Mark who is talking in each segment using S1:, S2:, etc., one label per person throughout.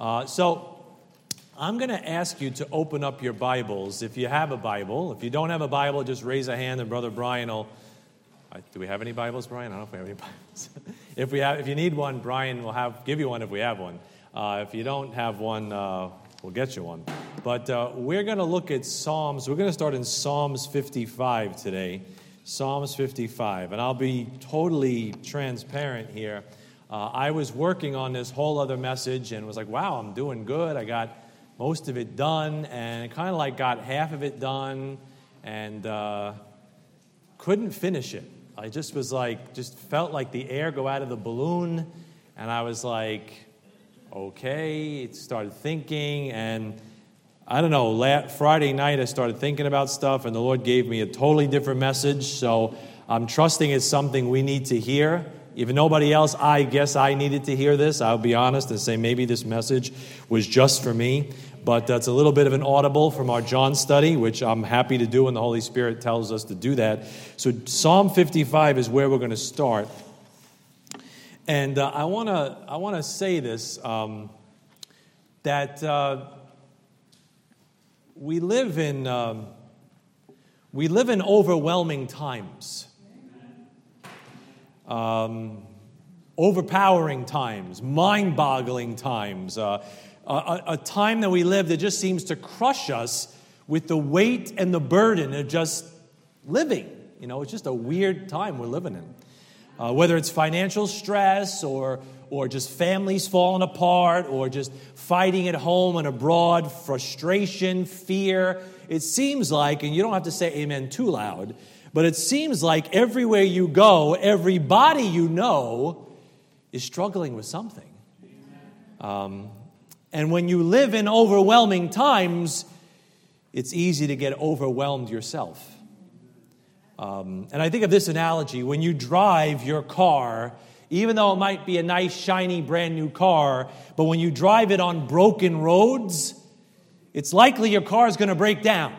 S1: Uh, so I'm going to ask you to open up your Bibles if you have a Bible. If you don't have a Bible, just raise a hand and Brother Brian will. Uh, do we have any Bibles, Brian? I don't know if we have any Bibles. if, we have, if you need one, Brian will have, give you one if we have one. Uh, if you don't have one, uh, we'll get you one. But uh, we're going to look at Psalms. We're going to start in Psalms 55 today. Psalms 55. And I'll be totally transparent here. Uh, I was working on this whole other message and was like, wow, I'm doing good. I got most of it done and kind of like got half of it done and uh, couldn't finish it. I just was like, just felt like the air go out of the balloon. And I was like, okay. It started thinking and I don't know, last, Friday night I started thinking about stuff, and the Lord gave me a totally different message. So I'm trusting it's something we need to hear. If nobody else, I guess I needed to hear this. I'll be honest and say maybe this message was just for me. But that's a little bit of an audible from our John study, which I'm happy to do, and the Holy Spirit tells us to do that. So Psalm 55 is where we're going to start. And uh, I want to I wanna say this um, that. Uh, we live in um, we live in overwhelming times um, overpowering times mind-boggling times uh, a, a, time that we live that just seems to crush us with the weight and the burden of just living you know it's just a weird time we're living in uh, whether it's financial stress or or just families falling apart, or just fighting at home and abroad, frustration, fear. It seems like, and you don't have to say amen too loud, but it seems like everywhere you go, everybody you know is struggling with something. Um, and when you live in overwhelming times, it's easy to get overwhelmed yourself. Um, and I think of this analogy when you drive your car even though it might be a nice, shiny, brand new car, but when you drive it on broken roads, it's likely your car is going to break down.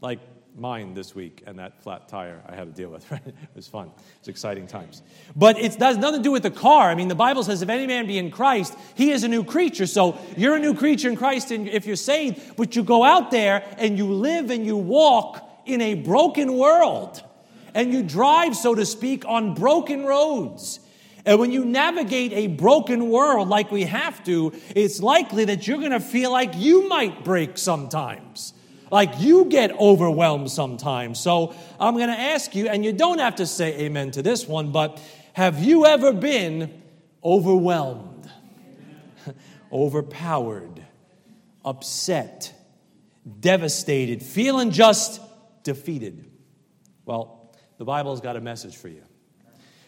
S1: Like mine this week and that flat tire I had to deal with, right? It was fun. It's exciting times. But it has nothing to do with the car. I mean, the Bible says, if any man be in Christ, he is a new creature. So you're a new creature in Christ and if you're saved, but you go out there and you live and you walk in a broken world. And you drive, so to speak, on broken roads. And when you navigate a broken world like we have to, it's likely that you're going to feel like you might break sometimes. Like you get overwhelmed sometimes. So I'm going to ask you, and you don't have to say amen to this one, but have you ever been overwhelmed, overpowered, upset, devastated, feeling just defeated? Well, the Bible's got a message for you.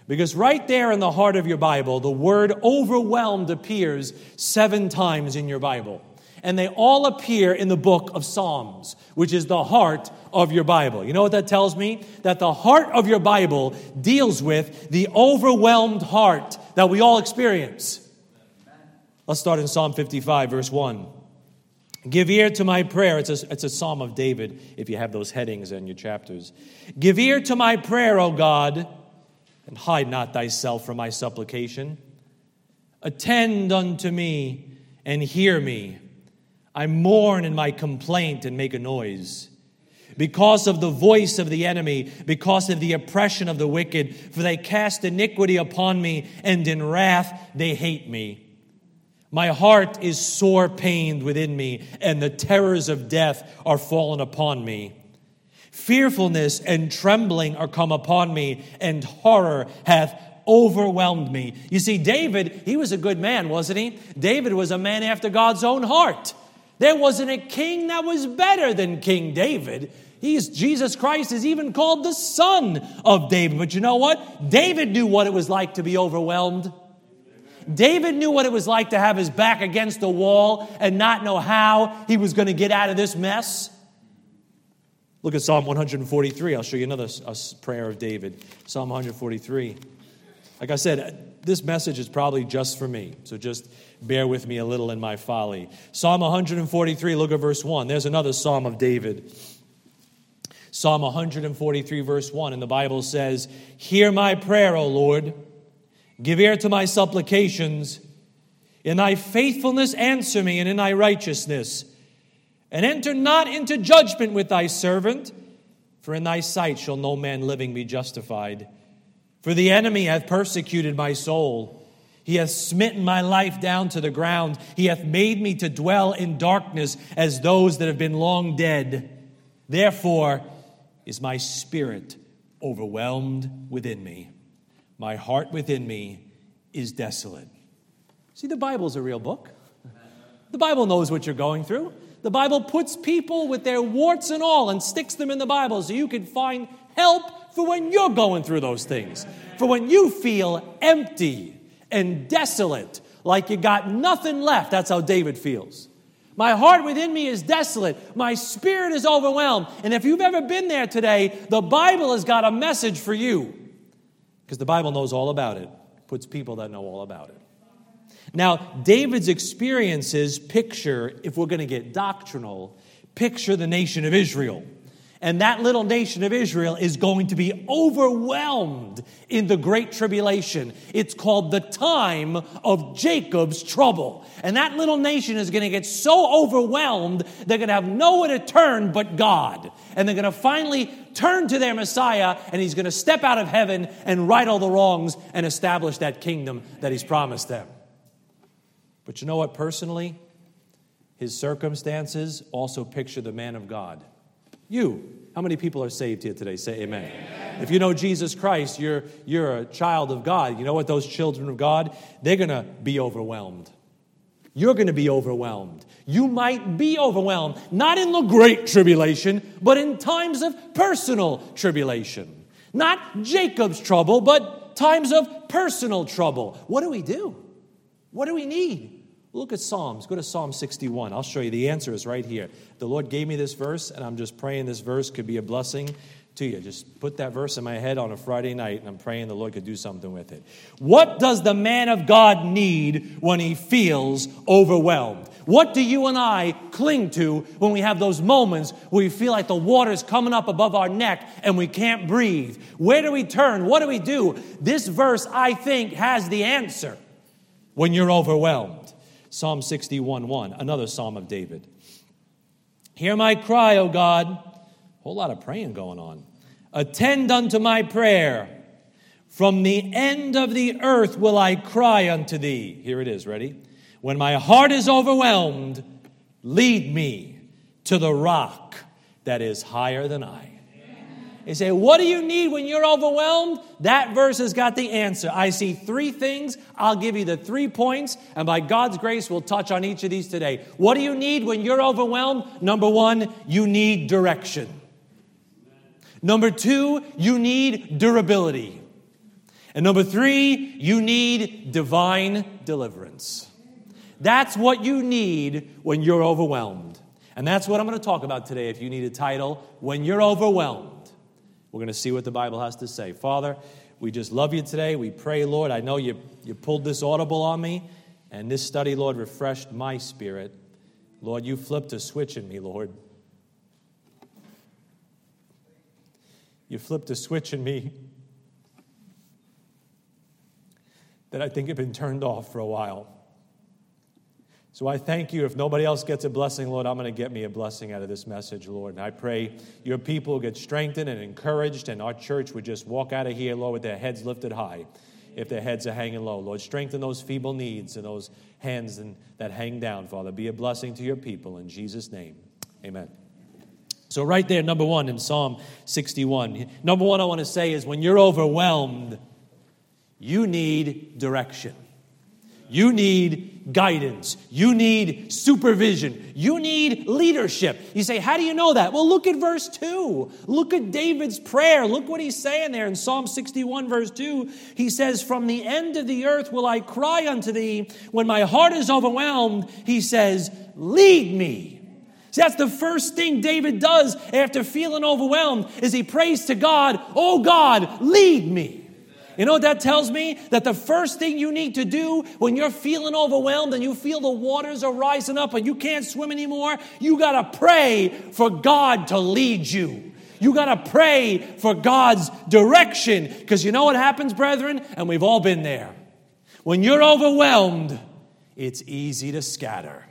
S1: Because right there in the heart of your Bible, the word overwhelmed appears seven times in your Bible. And they all appear in the book of Psalms, which is the heart of your Bible. You know what that tells me? That the heart of your Bible deals with the overwhelmed heart that we all experience. Let's start in Psalm 55, verse 1. Give ear to my prayer. It's a, it's a psalm of David, if you have those headings in your chapters. Give ear to my prayer, O God and hide not thyself from my supplication. Attend unto me and hear me. I mourn in my complaint and make a noise. Because of the voice of the enemy, because of the oppression of the wicked, for they cast iniquity upon me, and in wrath they hate me. My heart is sore pained within me, and the terrors of death are fallen upon me. Fearfulness and trembling are come upon me, and horror hath overwhelmed me. You see, David, he was a good man, wasn't he? David was a man after God's own heart. There wasn't a king that was better than King David. He's Jesus Christ is even called the son of David. But you know what? David knew what it was like to be overwhelmed. David knew what it was like to have his back against the wall and not know how he was going to get out of this mess. Look at Psalm 143. I'll show you another prayer of David. Psalm 143. Like I said, this message is probably just for me, so just bear with me a little in my folly. Psalm 143, look at verse 1. There's another psalm of David. Psalm 143, verse 1, and the Bible says, Hear my prayer, O Lord. Give ear to my supplications. In thy faithfulness, answer me, and in thy righteousness. And enter not into judgment with thy servant, for in thy sight shall no man living be justified. For the enemy hath persecuted my soul. He hath smitten my life down to the ground. He hath made me to dwell in darkness as those that have been long dead. Therefore is my spirit overwhelmed within me. My heart within me is desolate. See, the Bible's a real book. The Bible knows what you're going through. The Bible puts people with their warts and all and sticks them in the Bible so you can find help for when you're going through those things. For when you feel empty and desolate, like you got nothing left. That's how David feels. My heart within me is desolate. My spirit is overwhelmed. And if you've ever been there today, the Bible has got a message for you. Because the Bible knows all about it, puts people that know all about it. Now, David's experiences picture, if we're going to get doctrinal, picture the nation of Israel. And that little nation of Israel is going to be overwhelmed in the great tribulation. It's called the time of Jacob's trouble. And that little nation is going to get so overwhelmed, they're going to have nowhere to turn but God. And they're going to finally turn to their Messiah, and he's going to step out of heaven and right all the wrongs and establish that kingdom that he's promised them. But you know what, personally? His circumstances also picture the man of God. You. How many people are saved here today? Say amen. amen. If you know Jesus Christ, you're, you're a child of God. You know what? Those children of God, they're going to be overwhelmed. You're going to be overwhelmed. You might be overwhelmed, not in the great tribulation, but in times of personal tribulation. Not Jacob's trouble, but times of personal trouble. What do we do? What do we need? Look at Psalms. Go to Psalm 61. I'll show you. The answer is right here. The Lord gave me this verse, and I'm just praying this verse could be a blessing to you. Just put that verse in my head on a Friday night, and I'm praying the Lord could do something with it. What does the man of God need when he feels overwhelmed? What do you and I cling to when we have those moments where we feel like the water's coming up above our neck and we can't breathe? Where do we turn? What do we do? This verse, I think, has the answer when you're overwhelmed. Psalm 61 1, another psalm of David. Hear my cry, O God. Whole lot of praying going on. Attend unto my prayer. From the end of the earth will I cry unto thee. Here it is, ready? When my heart is overwhelmed, lead me to the rock that is higher than I. You say, What do you need when you're overwhelmed? That verse has got the answer. I see three things. I'll give you the three points, and by God's grace, we'll touch on each of these today. What do you need when you're overwhelmed? Number one, you need direction. Number two, you need durability. And number three, you need divine deliverance. That's what you need when you're overwhelmed. And that's what I'm going to talk about today if you need a title, When You're Overwhelmed. We're going to see what the Bible has to say. Father, we just love you today. We pray, Lord. I know you, you pulled this audible on me, and this study, Lord, refreshed my spirit. Lord, you flipped a switch in me, Lord. You flipped a switch in me that I think had been turned off for a while. So I thank you. If nobody else gets a blessing, Lord, I'm going to get me a blessing out of this message, Lord. And I pray your people get strengthened and encouraged, and our church would just walk out of here, Lord, with their heads lifted high if their heads are hanging low. Lord, strengthen those feeble needs and those hands and, that hang down, Father. Be a blessing to your people in Jesus' name. Amen. So, right there, number one in Psalm 61. Number one, I want to say is when you're overwhelmed, you need direction. You need guidance. You need supervision. You need leadership. You say, How do you know that? Well, look at verse 2. Look at David's prayer. Look what he's saying there in Psalm 61, verse 2. He says, From the end of the earth will I cry unto thee. When my heart is overwhelmed, he says, Lead me. See, that's the first thing David does after feeling overwhelmed is he prays to God, Oh God, lead me. You know what that tells me? That the first thing you need to do when you're feeling overwhelmed and you feel the waters are rising up and you can't swim anymore, you got to pray for God to lead you. You got to pray for God's direction because you know what happens, brethren? And we've all been there. When you're overwhelmed, it's easy to scatter.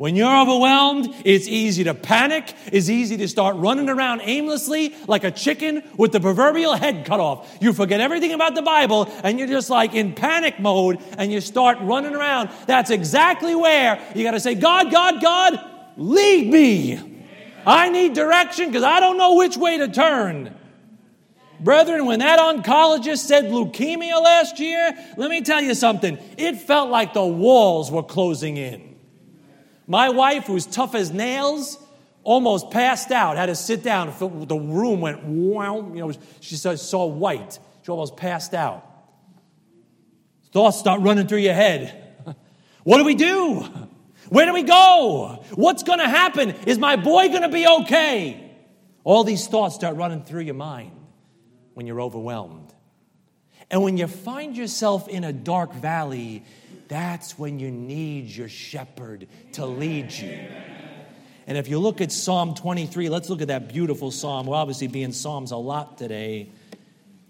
S1: When you're overwhelmed, it's easy to panic. It's easy to start running around aimlessly like a chicken with the proverbial head cut off. You forget everything about the Bible and you're just like in panic mode and you start running around. That's exactly where you got to say, God, God, God, lead me. I need direction because I don't know which way to turn. Brethren, when that oncologist said leukemia last year, let me tell you something. It felt like the walls were closing in. My wife, who's tough as nails, almost passed out, had to sit down. The room went wow. You know, she saw white. She almost passed out. Thoughts start running through your head. What do we do? Where do we go? What's going to happen? Is my boy going to be okay? All these thoughts start running through your mind when you're overwhelmed. And when you find yourself in a dark valley, that's when you need your shepherd to lead you. And if you look at Psalm 23, let's look at that beautiful psalm. We'll obviously be in Psalms a lot today.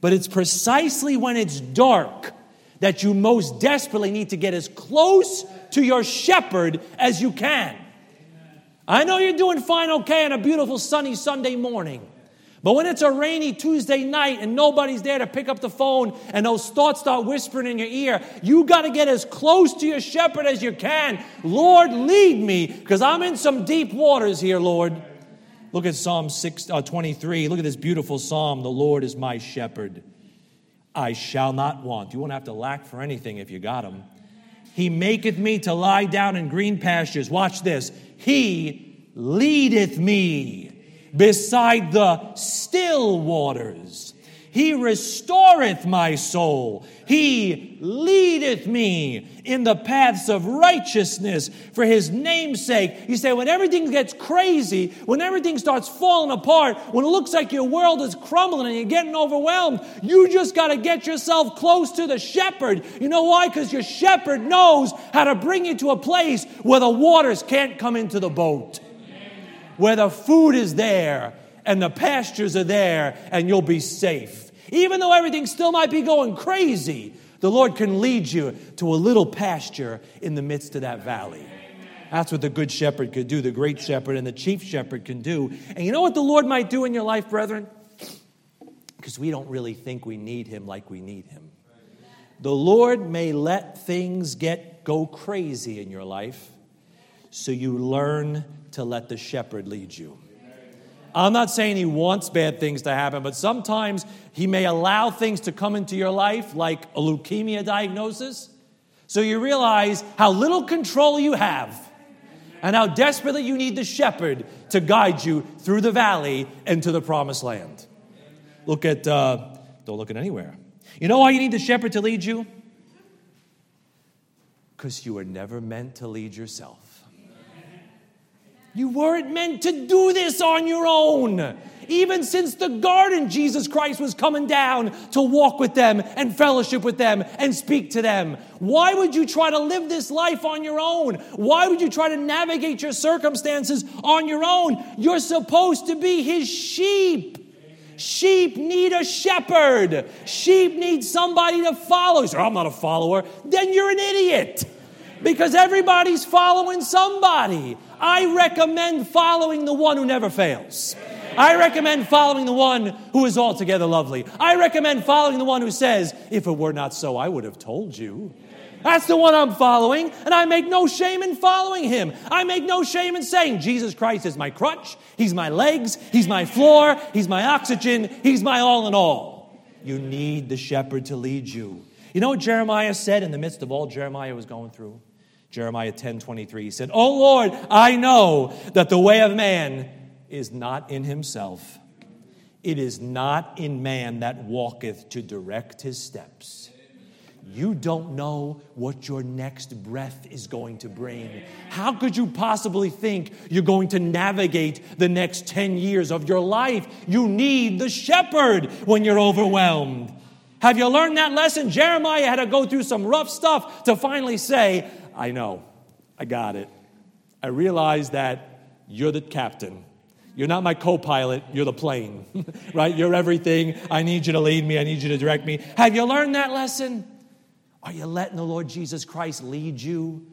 S1: But it's precisely when it's dark that you most desperately need to get as close to your shepherd as you can. I know you're doing fine okay on a beautiful sunny Sunday morning. But when it's a rainy Tuesday night and nobody's there to pick up the phone and those thoughts start whispering in your ear, you got to get as close to your shepherd as you can. Lord, lead me because I'm in some deep waters here, Lord. Look at Psalm 6, uh, 23. Look at this beautiful psalm. The Lord is my shepherd. I shall not want. You won't have to lack for anything if you got him. He maketh me to lie down in green pastures. Watch this. He leadeth me beside the still waters. He restoreth my soul. He leadeth me in the paths of righteousness for his name's sake. You say, when everything gets crazy, when everything starts falling apart, when it looks like your world is crumbling and you're getting overwhelmed, you just got to get yourself close to the shepherd. You know why? Because your shepherd knows how to bring you to a place where the waters can't come into the boat where the food is there and the pastures are there and you'll be safe. Even though everything still might be going crazy, the Lord can lead you to a little pasture in the midst of that valley. That's what the good shepherd could do, the great shepherd and the chief shepherd can do. And you know what the Lord might do in your life, brethren? Because we don't really think we need him like we need him. The Lord may let things get go crazy in your life so you learn to let the shepherd lead you. I'm not saying he wants bad things to happen, but sometimes he may allow things to come into your life, like a leukemia diagnosis, so you realize how little control you have and how desperately you need the shepherd to guide you through the valley and to the promised land. Look at, uh, don't look at anywhere. You know why you need the shepherd to lead you? Because you were never meant to lead yourself. You weren't meant to do this on your own. Even since the garden, Jesus Christ was coming down to walk with them and fellowship with them and speak to them. Why would you try to live this life on your own? Why would you try to navigate your circumstances on your own? You're supposed to be his sheep. Sheep need a shepherd. Sheep need somebody to follow. You say, oh, I'm not a follower. Then you're an idiot because everybody's following somebody. I recommend following the one who never fails. I recommend following the one who is altogether lovely. I recommend following the one who says, If it were not so, I would have told you. That's the one I'm following, and I make no shame in following him. I make no shame in saying, Jesus Christ is my crutch, He's my legs, He's my floor, He's my oxygen, He's my all in all. You need the shepherd to lead you. You know what Jeremiah said in the midst of all Jeremiah was going through? Jeremiah 10 23, he said, Oh Lord, I know that the way of man is not in himself. It is not in man that walketh to direct his steps. You don't know what your next breath is going to bring. How could you possibly think you're going to navigate the next 10 years of your life? You need the shepherd when you're overwhelmed. Have you learned that lesson? Jeremiah had to go through some rough stuff to finally say, I know. I got it. I realize that you're the captain. You're not my co pilot, you're the plane, right? You're everything. I need you to lead me, I need you to direct me. Have you learned that lesson? Are you letting the Lord Jesus Christ lead you?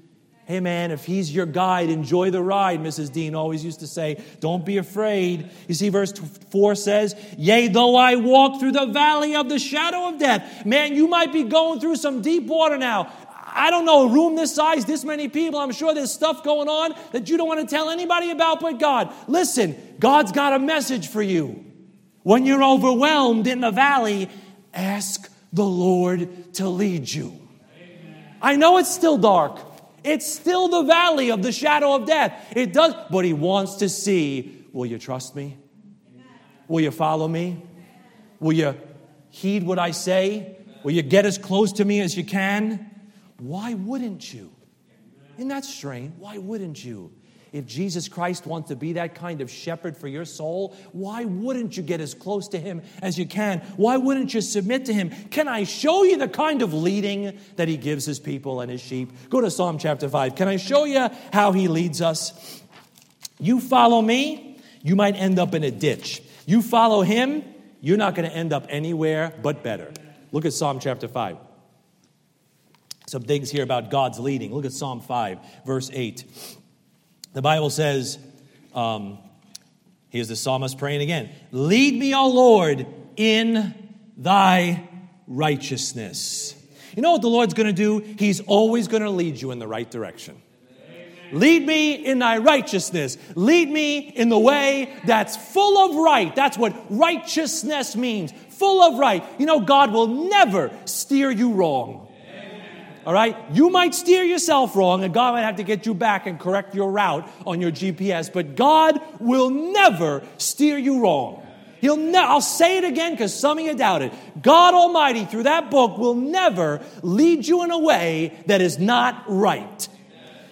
S1: Hey man, if he's your guide, enjoy the ride, Mrs. Dean always used to say. Don't be afraid. You see, verse 4 says, Yea, though I walk through the valley of the shadow of death. Man, you might be going through some deep water now. I don't know, a room this size, this many people. I'm sure there's stuff going on that you don't want to tell anybody about but God. Listen, God's got a message for you. When you're overwhelmed in the valley, ask the Lord to lead you. I know it's still dark. It's still the valley of the shadow of death. It does, but he wants to see will you trust me? Will you follow me? Will you heed what I say? Will you get as close to me as you can? Why wouldn't you? Isn't that strange? Why wouldn't you? If Jesus Christ wants to be that kind of shepherd for your soul, why wouldn't you get as close to him as you can? Why wouldn't you submit to him? Can I show you the kind of leading that he gives his people and his sheep? Go to Psalm chapter 5. Can I show you how he leads us? You follow me, you might end up in a ditch. You follow him, you're not going to end up anywhere but better. Look at Psalm chapter 5. Some things here about God's leading. Look at Psalm 5, verse 8. The Bible says, um, here's the psalmist praying again Lead me, O Lord, in thy righteousness. You know what the Lord's going to do? He's always going to lead you in the right direction. Lead me in thy righteousness. Lead me in the way that's full of right. That's what righteousness means. Full of right. You know, God will never steer you wrong. All right? You might steer yourself wrong, and God might have to get you back and correct your route on your GPS, but God will never steer you wrong. He'll ne- I'll say it again because some of you doubt it. God Almighty, through that book, will never lead you in a way that is not right.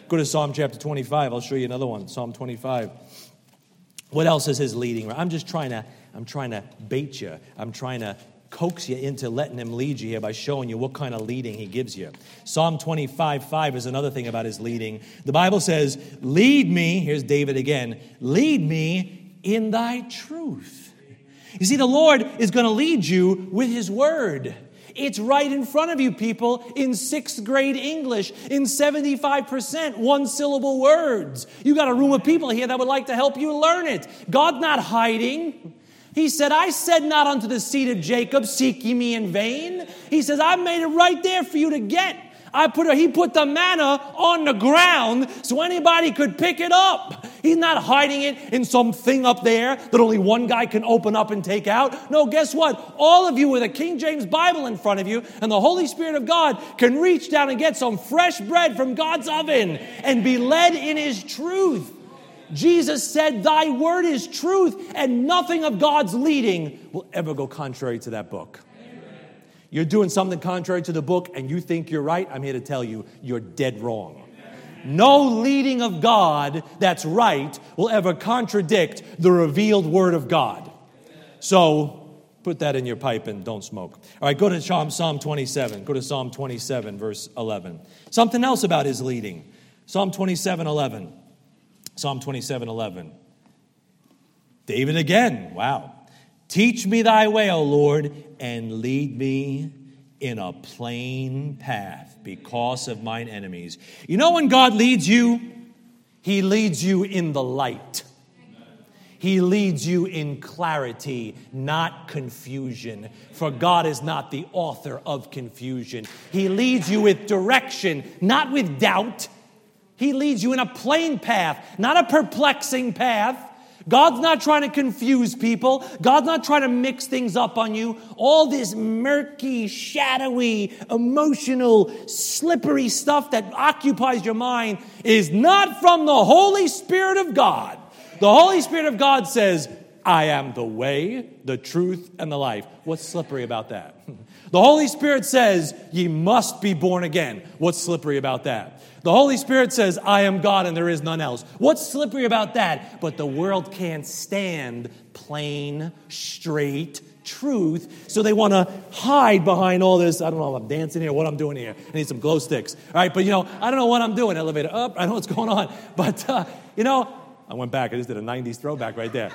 S1: Go to Psalm chapter 25. I'll show you another one. Psalm 25. What else is his leading? I'm just trying to, I'm trying to bait you. I'm trying to coax you into letting him lead you here by showing you what kind of leading he gives you. Psalm 25 5 is another thing about his leading. The Bible says, Lead me, here's David again, lead me in thy truth. You see, the Lord is going to lead you with his word. It's right in front of you, people, in sixth grade English, in 75% one syllable words. You got a room of people here that would like to help you learn it. God's not hiding. He said, I said not unto the seed of Jacob, seek ye me in vain. He says, I made it right there for you to get. I put he put the manna on the ground so anybody could pick it up. He's not hiding it in some thing up there that only one guy can open up and take out. No, guess what? All of you with a King James Bible in front of you and the Holy Spirit of God can reach down and get some fresh bread from God's oven and be led in his truth. Jesus said, Thy word is truth, and nothing of God's leading will ever go contrary to that book. You're doing something contrary to the book and you think you're right, I'm here to tell you, you're dead wrong. No leading of God that's right will ever contradict the revealed word of God. So put that in your pipe and don't smoke. All right, go to Psalm, Psalm 27. Go to Psalm 27, verse 11. Something else about his leading. Psalm 27, 11. Psalm 27 11. David again, wow. Teach me thy way, O Lord, and lead me in a plain path because of mine enemies. You know when God leads you? He leads you in the light. He leads you in clarity, not confusion. For God is not the author of confusion. He leads you with direction, not with doubt. He leads you in a plain path, not a perplexing path. God's not trying to confuse people. God's not trying to mix things up on you. All this murky, shadowy, emotional, slippery stuff that occupies your mind is not from the Holy Spirit of God. The Holy Spirit of God says, I am the way, the truth, and the life. What's slippery about that? The Holy Spirit says, Ye must be born again. What's slippery about that? The Holy Spirit says, I am God and there is none else. What's slippery about that? But the world can't stand plain, straight truth, so they want to hide behind all this. I don't know if I'm dancing here, what I'm doing here. I need some glow sticks. All right, but you know, I don't know what I'm doing. Elevator up, I know what's going on. But, uh, you know, I went back. I just did a 90s throwback right there.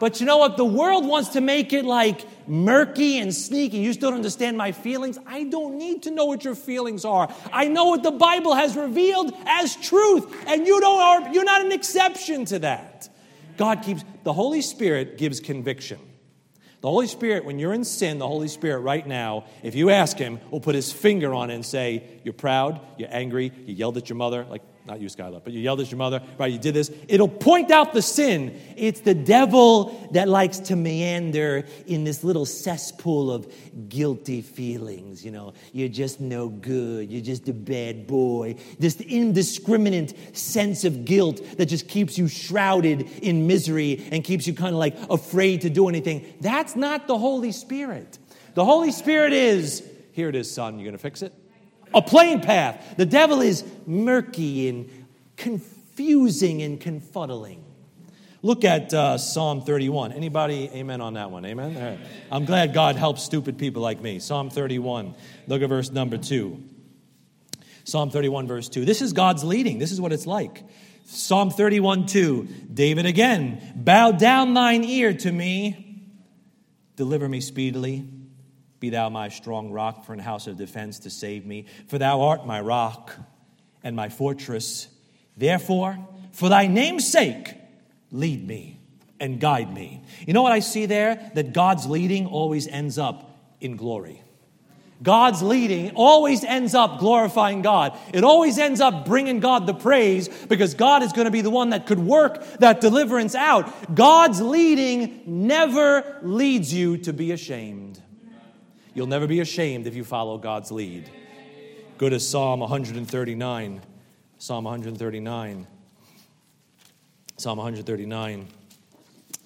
S1: But you know what? The world wants to make it like murky and sneaky. You still don't understand my feelings. I don't need to know what your feelings are. I know what the Bible has revealed as truth, and you don't are, you're not an exception to that. God keeps the Holy Spirit gives conviction. The Holy Spirit, when you're in sin, the Holy Spirit right now, if you ask Him, will put His finger on it and say, You're proud, you're angry, you yelled at your mother, like not you, Skylar, but you yelled at your mother, right? You did this. It'll point out the sin. It's the devil that likes to meander in this little cesspool of guilty feelings. You know, you're just no good. You're just a bad boy. This indiscriminate sense of guilt that just keeps you shrouded in misery and keeps you kind of like afraid to do anything. That's not the Holy Spirit. The Holy Spirit is, here it is, son, You're gonna fix it? A plain path. The devil is murky and confusing and confuddling. Look at uh, Psalm 31. Anybody, amen on that one? Amen? I'm glad God helps stupid people like me. Psalm 31. Look at verse number 2. Psalm 31, verse 2. This is God's leading. This is what it's like. Psalm 31, 2. David again. Bow down thine ear to me. Deliver me speedily. Be thou my strong rock for an house of defense to save me. For thou art my rock and my fortress. Therefore, for thy name's sake, lead me and guide me. You know what I see there? That God's leading always ends up in glory. God's leading always ends up glorifying God. It always ends up bringing God the praise because God is going to be the one that could work that deliverance out. God's leading never leads you to be ashamed. You'll never be ashamed if you follow God's lead. Go to Psalm 139. Psalm 139. Psalm 139.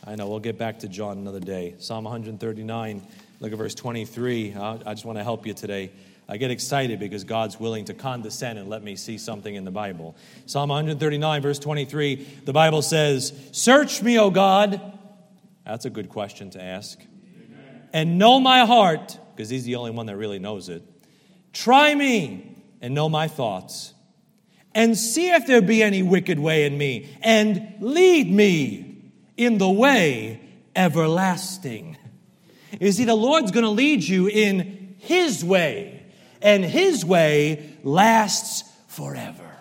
S1: I know, we'll get back to John another day. Psalm 139, look at verse 23. I just want to help you today. I get excited because God's willing to condescend and let me see something in the Bible. Psalm 139, verse 23, the Bible says, Search me, O God. That's a good question to ask. And know my heart because he's the only one that really knows it. Try me and know my thoughts, and see if there be any wicked way in me, and lead me in the way everlasting. You see, the Lord's going to lead you in His way, and His way lasts forever.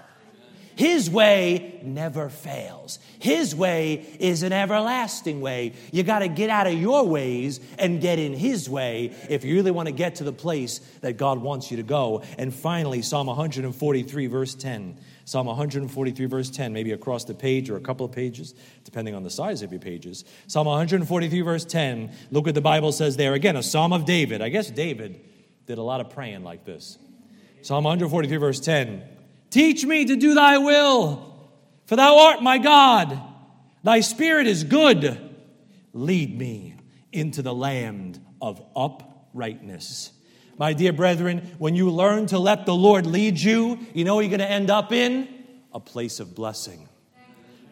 S1: His way never fails. His way is an everlasting way. You got to get out of your ways and get in His way if you really want to get to the place that God wants you to go. And finally, Psalm 143, verse 10. Psalm 143, verse 10, maybe across the page or a couple of pages, depending on the size of your pages. Psalm 143, verse 10, look what the Bible says there. Again, a psalm of David. I guess David did a lot of praying like this. Psalm 143, verse 10. Teach me to do thy will, for thou art my God. Thy spirit is good. Lead me into the land of uprightness. My dear brethren, when you learn to let the Lord lead you, you know you're going to end up in? A place of blessing.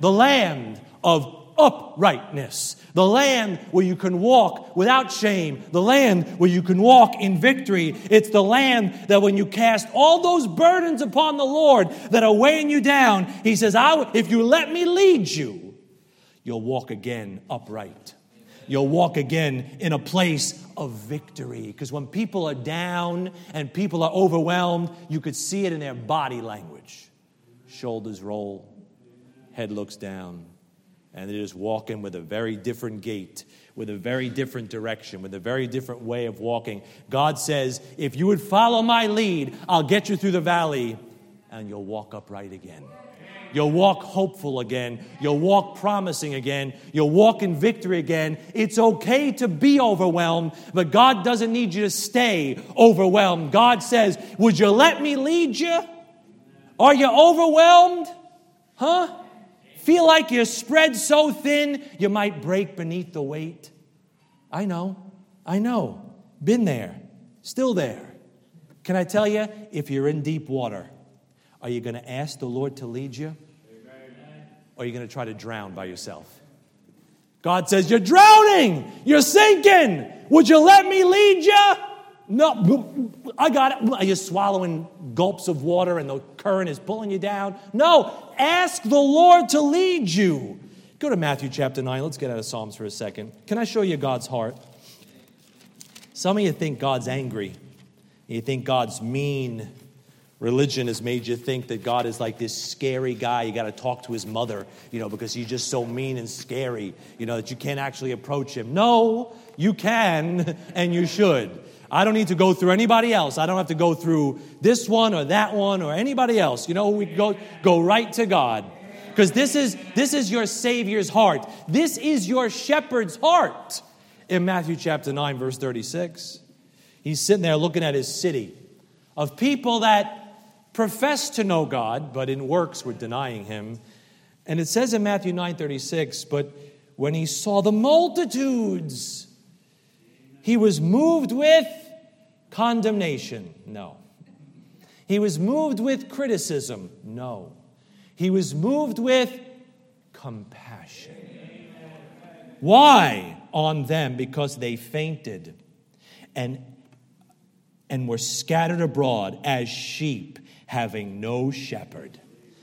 S1: The land of uprightness, the land where you can walk without shame, the land where you can walk in victory. It's the land that when you cast all those burdens upon the Lord that are weighing you down, He says, I, If you let me lead you, you'll walk again upright. You'll walk again in a place of victory. Because when people are down and people are overwhelmed, you could see it in their body language. Shoulders roll, head looks down and they just walk in with a very different gait, with a very different direction, with a very different way of walking. God says, if you would follow my lead, I'll get you through the valley and you'll walk upright again. You'll walk hopeful again. You'll walk promising again. You'll walk in victory again. It's okay to be overwhelmed, but God doesn't need you to stay overwhelmed. God says, Would you let me lead you? Are you overwhelmed? Huh? Feel like you're spread so thin you might break beneath the weight? I know, I know. Been there, still there. Can I tell you, if you're in deep water, are you going to ask the Lord to lead you? Or are you going to try to drown by yourself? God says, You're drowning! You're sinking! Would you let me lead you? No, I got it. Are you swallowing gulps of water and the current is pulling you down? No, ask the Lord to lead you. Go to Matthew chapter 9. Let's get out of Psalms for a second. Can I show you God's heart? Some of you think God's angry. You think God's mean. Religion has made you think that God is like this scary guy. You got to talk to his mother, you know, because he's just so mean and scary, you know, that you can't actually approach him. No, you can and you should. I don't need to go through anybody else. I don't have to go through this one or that one or anybody else. You know, we go go right to God. Because this is this is your savior's heart. This is your shepherd's heart. In Matthew chapter 9 verse 36. He's sitting there looking at his city of people that profess to know God, but in works were denying him. And it says in Matthew 9:36, but when he saw the multitudes, he was moved with condemnation. No. He was moved with criticism. No. He was moved with compassion. Why? On them, because they fainted and, and were scattered abroad as sheep having no shepherd.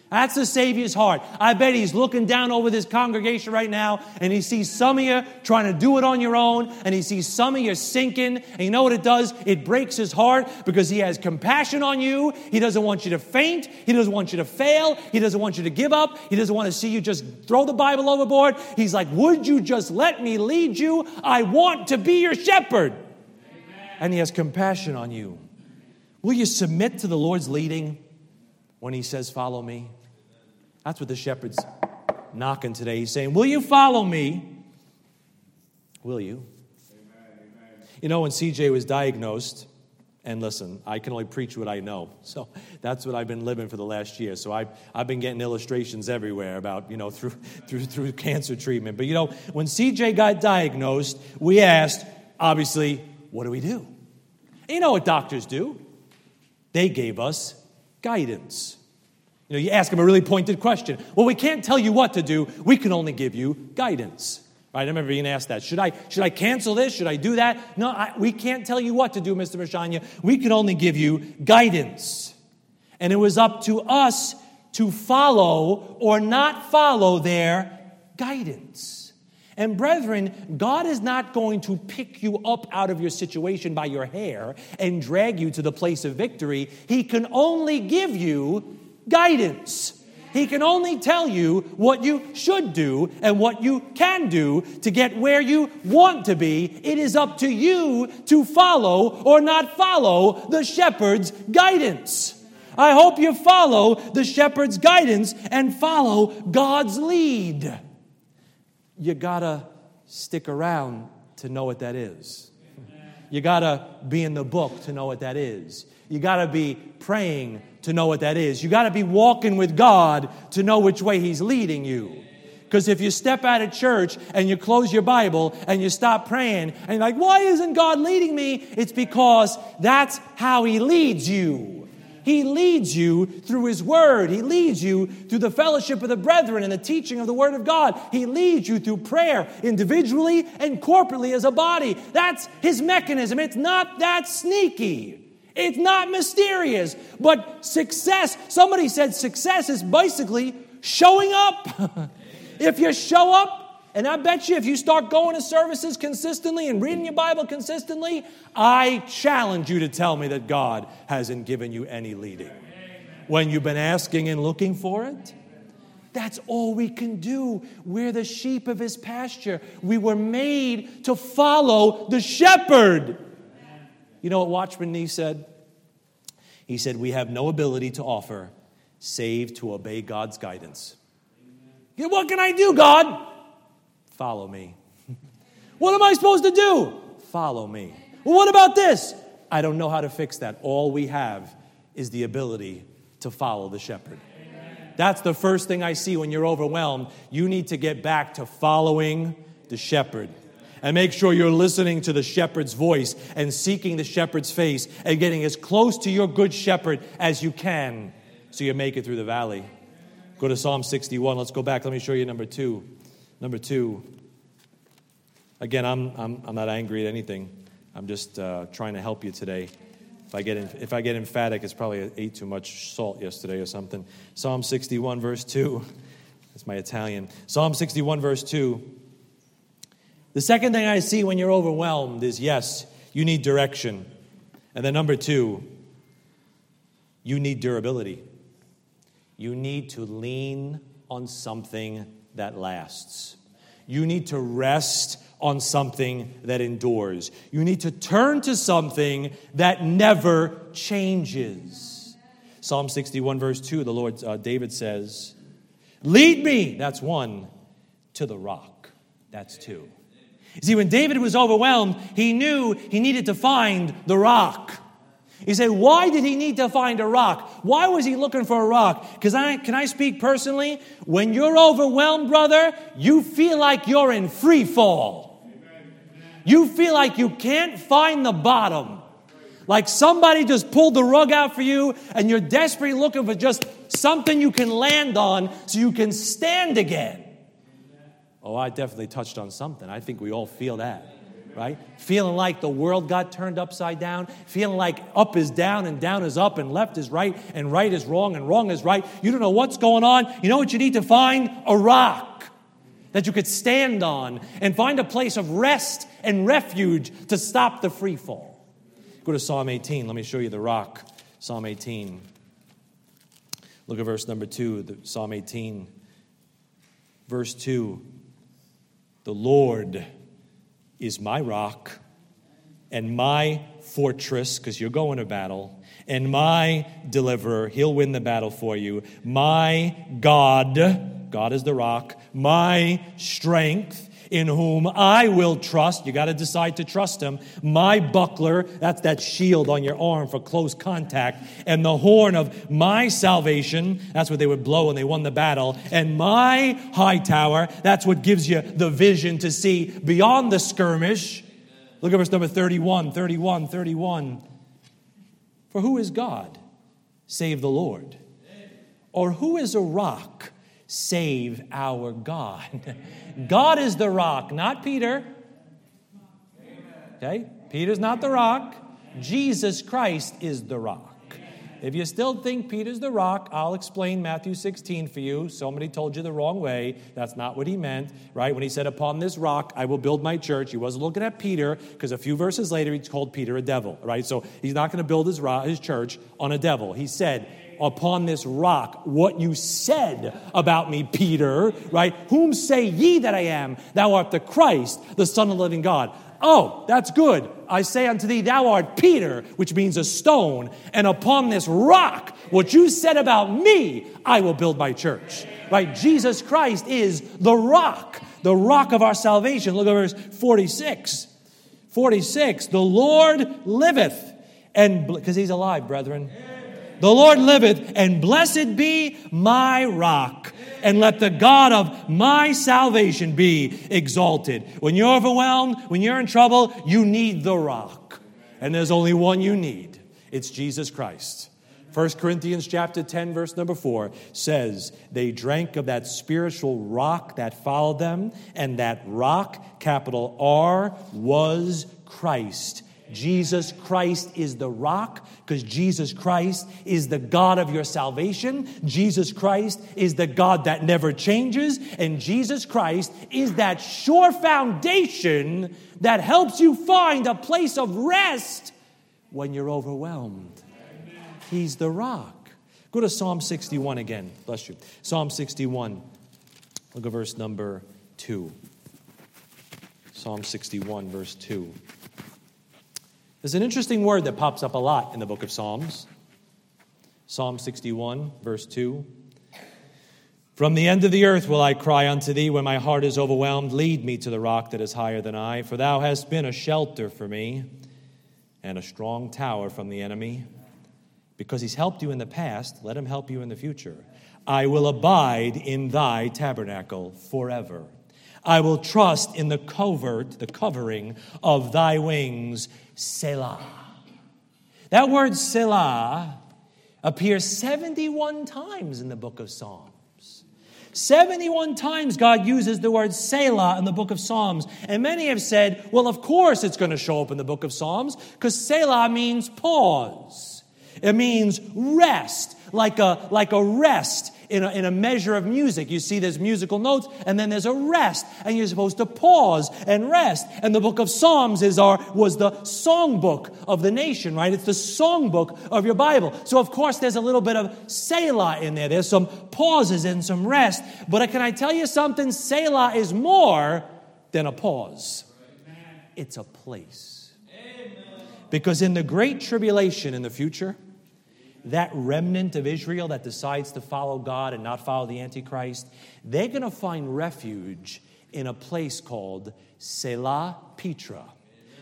S1: That's the Savior's heart. I bet he's looking down over this congregation right now and he sees some of you trying to do it on your own and he sees some of you sinking. And you know what it does? It breaks his heart because he has compassion on you. He doesn't want you to faint. He doesn't want you to fail. He doesn't want you to give up. He doesn't want to see you just throw the Bible overboard. He's like, Would you just let me lead you? I want to be your shepherd. Amen. And he has compassion on you. Will you submit to the Lord's leading? When he says, Follow me. That's what the shepherd's knocking today. He's saying, Will you follow me? Will you? Amen. You know, when CJ was diagnosed, and listen, I can only preach what I know. So that's what I've been living for the last year. So I've, I've been getting illustrations everywhere about, you know, through, through, through cancer treatment. But, you know, when CJ got diagnosed, we asked, obviously, what do we do? You know what doctors do? They gave us guidance. You know, you ask them a really pointed question. Well, we can't tell you what to do. We can only give you guidance. Right? I remember being asked that. Should I, should I cancel this? Should I do that? No, I, we can't tell you what to do, Mr. Mashanya. We can only give you guidance. And it was up to us to follow or not follow their guidance. And brethren, God is not going to pick you up out of your situation by your hair and drag you to the place of victory. He can only give you guidance. He can only tell you what you should do and what you can do to get where you want to be. It is up to you to follow or not follow the shepherd's guidance. I hope you follow the shepherd's guidance and follow God's lead. You gotta stick around to know what that is. You gotta be in the book to know what that is. You gotta be praying to know what that is. You got to be walking with God to know which way He's leading you. Because if you step out of church and you close your Bible and you stop praying and you're like, why isn't God leading me? It's because that's how He leads you. He leads you through His Word. He leads you through the fellowship of the brethren and the teaching of the Word of God. He leads you through prayer individually and corporately as a body. That's His mechanism. It's not that sneaky. It's not mysterious. But success, somebody said success is basically showing up. if you show up, and I bet you if you start going to services consistently and reading your Bible consistently, I challenge you to tell me that God hasn't given you any leading. When you've been asking and looking for it, that's all we can do. We're the sheep of his pasture. We were made to follow the shepherd. You know what Watchman Nee said? He said, We have no ability to offer save to obey God's guidance. Yeah, what can I do, God? Follow me. what am I supposed to do? Follow me. Well, what about this? I don't know how to fix that. All we have is the ability to follow the shepherd. That's the first thing I see when you're overwhelmed. You need to get back to following the shepherd and make sure you're listening to the shepherd's voice and seeking the shepherd's face and getting as close to your good shepherd as you can so you make it through the valley. Go to Psalm 61. Let's go back. Let me show you number two. Number two. Again, I'm, I'm, I'm not angry at anything. I'm just uh, trying to help you today. If I, get if I get emphatic, it's probably ate too much salt yesterday or something. Psalm 61, verse 2. That's my Italian. Psalm 61, verse 2. The second thing I see when you're overwhelmed is yes, you need direction. And then number two, you need durability. You need to lean on something that lasts. You need to rest on something that endures. You need to turn to something that never changes. Psalm 61, verse 2, the Lord, uh, David says, Lead me, that's one, to the rock. That's two. You see, when David was overwhelmed, he knew he needed to find the rock. He said, Why did he need to find a rock? Why was he looking for a rock? Because I can I speak personally? When you're overwhelmed, brother, you feel like you're in free fall. You feel like you can't find the bottom. Like somebody just pulled the rug out for you and you're desperately looking for just something you can land on so you can stand again. Oh, I definitely touched on something. I think we all feel that right? Feeling like the world got turned upside down, feeling like up is down and down is up and left is right and right is wrong and wrong is right. You don't know what's going on. You know what you need to find? A rock that you could stand on and find a place of rest and refuge to stop the free fall. Go to Psalm 18. Let me show you the rock. Psalm 18. Look at verse number 2, Psalm 18. Verse 2 The Lord is my rock and my fortress, because you're going to battle, and my deliverer. He'll win the battle for you. My God, God is the rock, my strength in whom I will trust. You got to decide to trust him. My buckler, that's that shield on your arm for close contact, and the horn of my salvation, that's what they would blow when they won the battle, and my high tower, that's what gives you the vision to see beyond the skirmish. Look at verse number 31, 31, 31. For who is God save the Lord? Or who is a rock save our God? God is the rock, not Peter. Okay? Peter's not the rock. Jesus Christ is the rock. If you still think Peter's the rock, I'll explain Matthew 16 for you. Somebody told you the wrong way. That's not what he meant, right? When he said, Upon this rock I will build my church, he wasn't looking at Peter because a few verses later he called Peter a devil, right? So he's not going to build his, his church on a devil. He said, upon this rock what you said about me, Peter, right? Whom say ye that I am? Thou art the Christ, the Son of the living God. Oh, that's good. I say unto thee, Thou art Peter, which means a stone, and upon this rock, what you said about me, I will build my church. Right? Jesus Christ is the rock, the rock of our salvation. Look at verse 46. 46. The Lord liveth, and because he's alive, brethren. The Lord liveth, and blessed be my rock. And let the God of my salvation be exalted. When you're overwhelmed, when you're in trouble, you need the rock. And there's only one you need it's Jesus Christ. 1 Corinthians chapter 10 verse number 4 says they drank of that spiritual rock that followed them and that rock capital R was Christ Jesus Christ is the rock because Jesus Christ is the God of your salvation. Jesus Christ is the God that never changes. And Jesus Christ is that sure foundation that helps you find a place of rest when you're overwhelmed. He's the rock. Go to Psalm 61 again. Bless you. Psalm 61. Look at verse number 2. Psalm 61, verse 2. There's an interesting word that pops up a lot in the book of Psalms. Psalm 61, verse 2. From the end of the earth will I cry unto thee when my heart is overwhelmed. Lead me to the rock that is higher than I, for thou hast been a shelter for me and a strong tower from the enemy. Because he's helped you in the past, let him help you in the future. I will abide in thy tabernacle forever. I will trust in the covert, the covering of thy wings, Selah. That word Selah appears 71 times in the book of Psalms. 71 times God uses the word Selah in the book of Psalms. And many have said, well, of course it's going to show up in the book of Psalms because Selah means pause. It means rest, like a, like a rest in a, in a measure of music. You see, there's musical notes, and then there's a rest, and you're supposed to pause and rest. And the book of Psalms is our, was the songbook of the nation, right? It's the songbook of your Bible. So, of course, there's a little bit of Selah in there. There's some pauses and some rest. But can I tell you something? Selah is more than a pause, it's a place. Because in the great tribulation in the future, that remnant of Israel that decides to follow God and not follow the Antichrist, they're going to find refuge in a place called Selah Petra,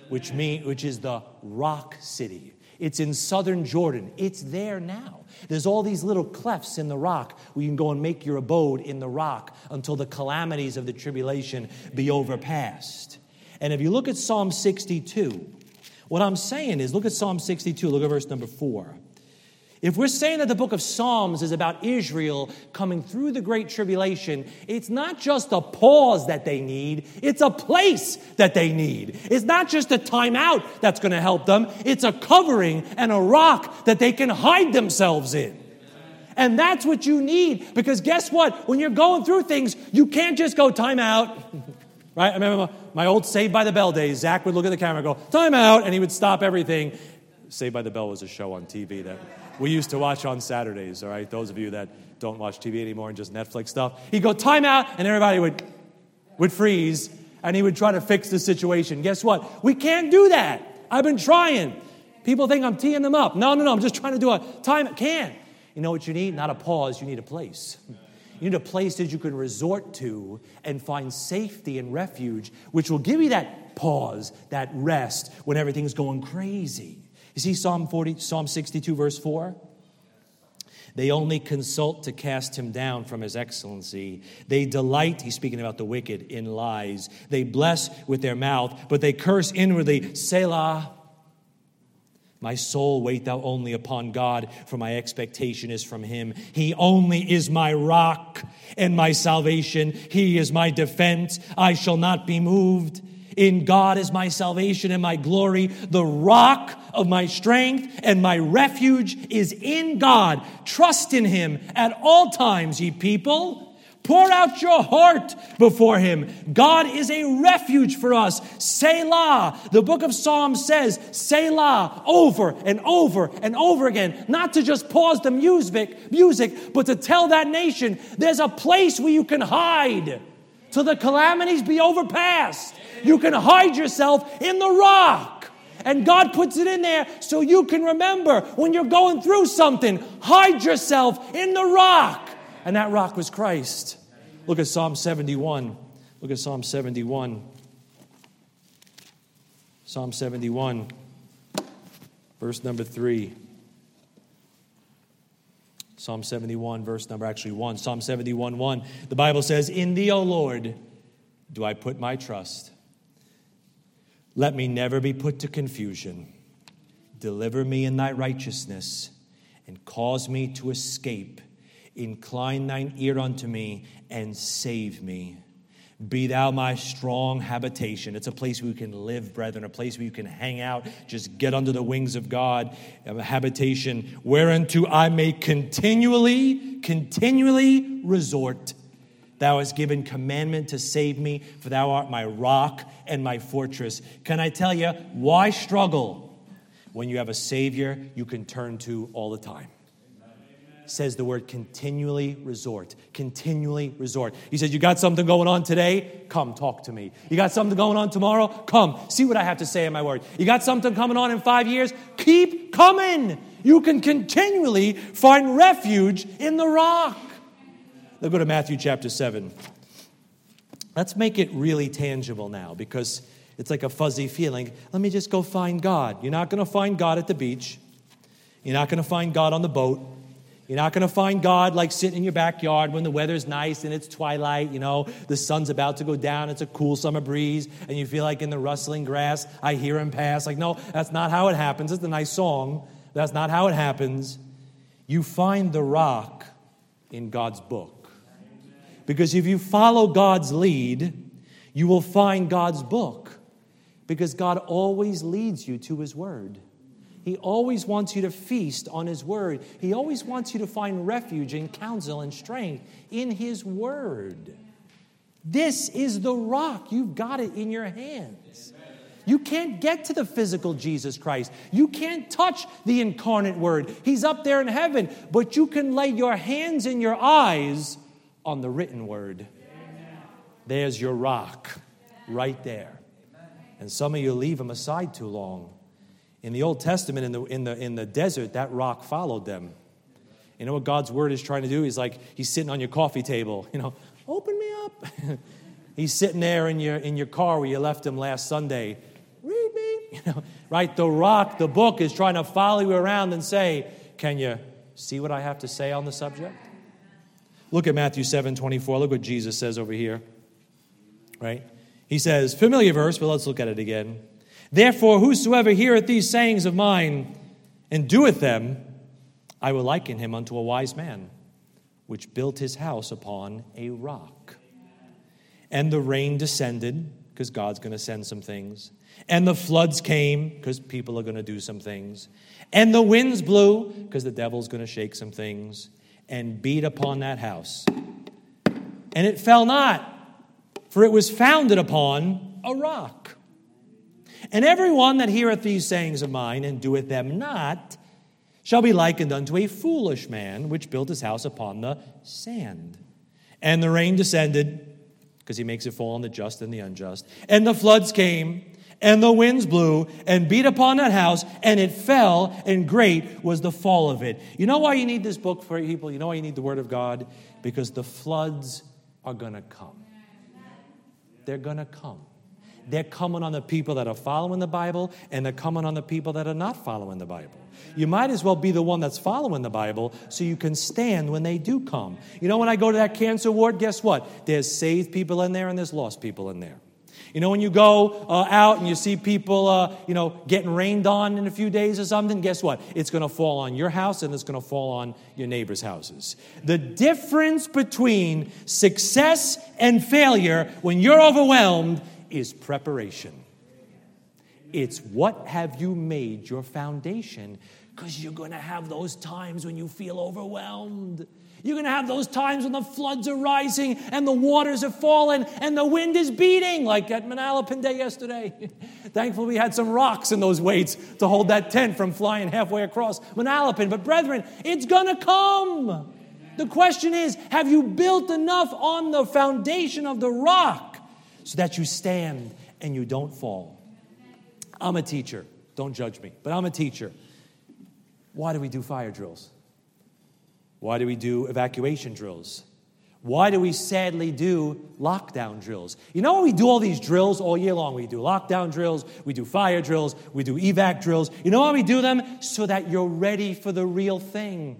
S1: which, mean, which is the rock city. It's in southern Jordan. It's there now. There's all these little clefts in the rock where you can go and make your abode in the rock until the calamities of the tribulation be overpassed. And if you look at Psalm 62, what I'm saying is look at Psalm 62, look at verse number 4. If we're saying that the book of Psalms is about Israel coming through the great tribulation, it's not just a pause that they need, it's a place that they need. It's not just a timeout that's going to help them, it's a covering and a rock that they can hide themselves in. And that's what you need because guess what? When you're going through things, you can't just go timeout. right? I remember my old Saved by the Bell days. Zach would look at the camera and go, timeout, and he would stop everything. Saved by the Bell was a show on TV that we used to watch on Saturdays, all right? Those of you that don't watch TV anymore and just Netflix stuff. He'd go, time out, and everybody would, would freeze, and he would try to fix the situation. Guess what? We can't do that. I've been trying. People think I'm teeing them up. No, no, no, I'm just trying to do a time. Can't. You know what you need? Not a pause, you need a place. You need a place that you can resort to and find safety and refuge, which will give you that pause, that rest when everything's going crazy. You see Psalm 40, Psalm 62, verse 4? They only consult to cast him down from his excellency. They delight, he's speaking about the wicked, in lies. They bless with their mouth, but they curse inwardly. Selah. My soul, wait thou only upon God, for my expectation is from him. He only is my rock and my salvation. He is my defense. I shall not be moved. In God is my salvation and my glory. The rock of my strength and my refuge is in God. Trust in him at all times, ye people. Pour out your heart before him. God is a refuge for us. Selah. The book of Psalms says Selah over and over and over again. Not to just pause the music, music, but to tell that nation there's a place where you can hide till the calamities be overpassed. You can hide yourself in the rock. And God puts it in there so you can remember when you're going through something, hide yourself in the rock. And that rock was Christ. Look at Psalm 71. Look at Psalm 71. Psalm 71, verse number 3. Psalm 71, verse number actually 1. Psalm 71, 1. The Bible says, In thee, O Lord, do I put my trust. Let me never be put to confusion. Deliver me in thy righteousness and cause me to escape. Incline thine ear unto me and save me. Be thou my strong habitation. It's a place where you can live, brethren, a place where you can hang out, just get under the wings of God, a habitation whereunto I may continually, continually resort. Thou hast given commandment to save me, for thou art my rock and my fortress. Can I tell you, why struggle when you have a Savior you can turn to all the time? Says the word continually resort. Continually resort. He says, You got something going on today? Come talk to me. You got something going on tomorrow? Come see what I have to say in my word. You got something coming on in five years? Keep coming. You can continually find refuge in the rock. Let's go to Matthew chapter 7. Let's make it really tangible now because it's like a fuzzy feeling. Let me just go find God. You're not going to find God at the beach. You're not going to find God on the boat. You're not going to find God like sitting in your backyard when the weather's nice and it's twilight, you know, the sun's about to go down, it's a cool summer breeze, and you feel like in the rustling grass, I hear him pass. Like, no, that's not how it happens. It's a nice song. That's not how it happens. You find the rock in God's book. Because if you follow God's lead, you will find God's book. Because God always leads you to His Word. He always wants you to feast on His Word. He always wants you to find refuge and counsel and strength in His Word. This is the rock. You've got it in your hands. You can't get to the physical Jesus Christ. You can't touch the incarnate Word. He's up there in heaven, but you can lay your hands and your eyes on the written Word. There's your rock right there. And some of you leave him aside too long. In the Old Testament, in the, in the, in the desert, that rock followed them. You know what God's word is trying to do? He's like, he's sitting on your coffee table, you know, open me up. he's sitting there in your, in your car where you left him last Sunday. Read me. You know, right? The rock, the book is trying to follow you around and say, Can you see what I have to say on the subject? Look at Matthew 7 24. Look what Jesus says over here. Right? He says, familiar verse, but let's look at it again. Therefore, whosoever heareth these sayings of mine and doeth them, I will liken him unto a wise man, which built his house upon a rock. And the rain descended, because God's going to send some things. And the floods came, because people are going to do some things. And the winds blew, because the devil's going to shake some things, and beat upon that house. And it fell not, for it was founded upon a rock. And everyone that heareth these sayings of mine and doeth them not shall be likened unto a foolish man which built his house upon the sand. And the rain descended, because he makes it fall on the just and the unjust. And the floods came, and the winds blew and beat upon that house, and it fell, and great was the fall of it. You know why you need this book for people? You know why you need the Word of God? Because the floods are going to come. They're going to come. They're coming on the people that are following the Bible, and they're coming on the people that are not following the Bible. You might as well be the one that's following the Bible so you can stand when they do come. You know, when I go to that cancer ward, guess what? There's saved people in there and there's lost people in there. You know, when you go uh, out and you see people, uh, you know, getting rained on in a few days or something, guess what? It's going to fall on your house and it's going to fall on your neighbor's houses. The difference between success and failure when you're overwhelmed is preparation. It's what have you made your foundation? Because you're going to have those times when you feel overwhelmed. You're going to have those times when the floods are rising and the waters are falling and the wind is beating, like at Manalapan Day yesterday. Thankfully, we had some rocks in those weights to hold that tent from flying halfway across Manalapan. But, brethren, it's going to come. The question is have you built enough on the foundation of the rock so that you stand and you don't fall? I'm a teacher. Don't judge me, but I'm a teacher. Why do we do fire drills? Why do we do evacuation drills? Why do we sadly do lockdown drills? You know, why we do all these drills all year long. We do lockdown drills, we do fire drills, we do evac drills. You know why we do them? So that you're ready for the real thing.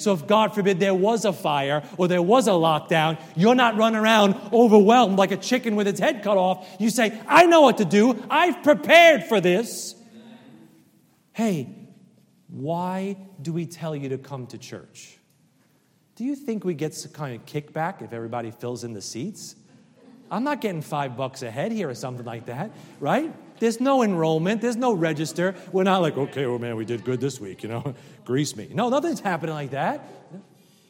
S1: So if God forbid there was a fire or there was a lockdown, you're not running around overwhelmed like a chicken with its head cut off. You say, I know what to do. I've prepared for this. Hey, why do we tell you to come to church? Do you think we get some kind of kickback if everybody fills in the seats? I'm not getting five bucks a head here or something like that, right? There's no enrollment, there's no register. We're not like, okay, well, man, we did good this week, you know, grease me. No, nothing's happening like that.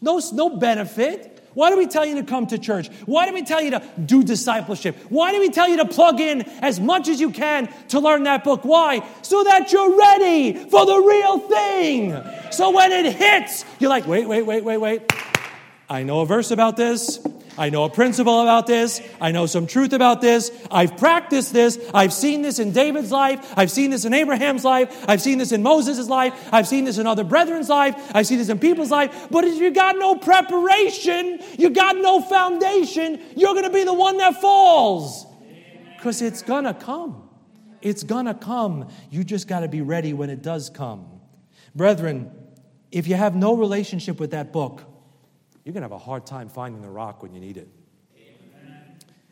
S1: No, no benefit. Why do we tell you to come to church? Why do we tell you to do discipleship? Why do we tell you to plug in as much as you can to learn that book? Why? So that you're ready for the real thing. So when it hits, you're like, wait, wait, wait, wait, wait. I know a verse about this. I know a principle about this. I know some truth about this. I've practiced this. I've seen this in David's life. I've seen this in Abraham's life. I've seen this in Moses' life. I've seen this in other brethren's life. I've seen this in people's life. But if you got no preparation, you got no foundation, you're going to be the one that falls. Because it's going to come. It's going to come. You just got to be ready when it does come. Brethren, if you have no relationship with that book, you're going to have a hard time finding the rock when you need it.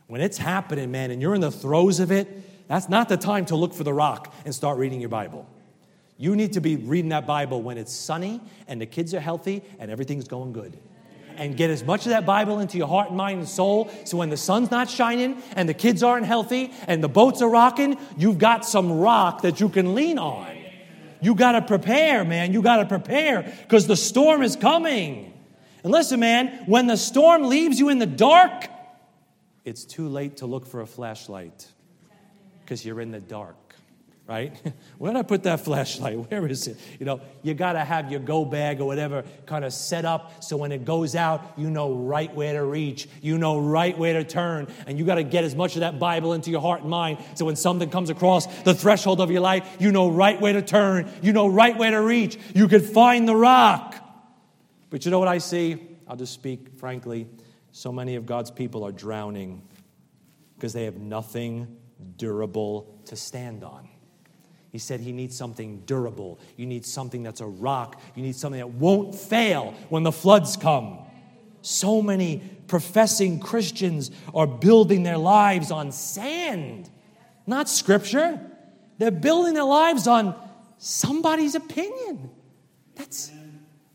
S1: When it's happening, man, and you're in the throes of it, that's not the time to look for the rock and start reading your Bible. You need to be reading that Bible when it's sunny and the kids are healthy and everything's going good. And get as much of that Bible into your heart and mind and soul so when the sun's not shining and the kids aren't healthy and the boats are rocking, you've got some rock that you can lean on. You got to prepare, man. You got to prepare because the storm is coming. And listen, man, when the storm leaves you in the dark, it's too late to look for a flashlight because you're in the dark right? Where did I put that flashlight? Where is it? You know, you got to have your go bag or whatever kind of set up so when it goes out, you know right where to reach, you know right where to turn, and you got to get as much of that Bible into your heart and mind so when something comes across the threshold of your life, you know right where to turn, you know right where to reach, you could find the rock. But you know what I see? I'll just speak frankly. So many of God's people are drowning because they have nothing durable to stand on. He said he needs something durable. You need something that's a rock. You need something that won't fail when the floods come. So many professing Christians are building their lives on sand, not scripture. They're building their lives on somebody's opinion. That's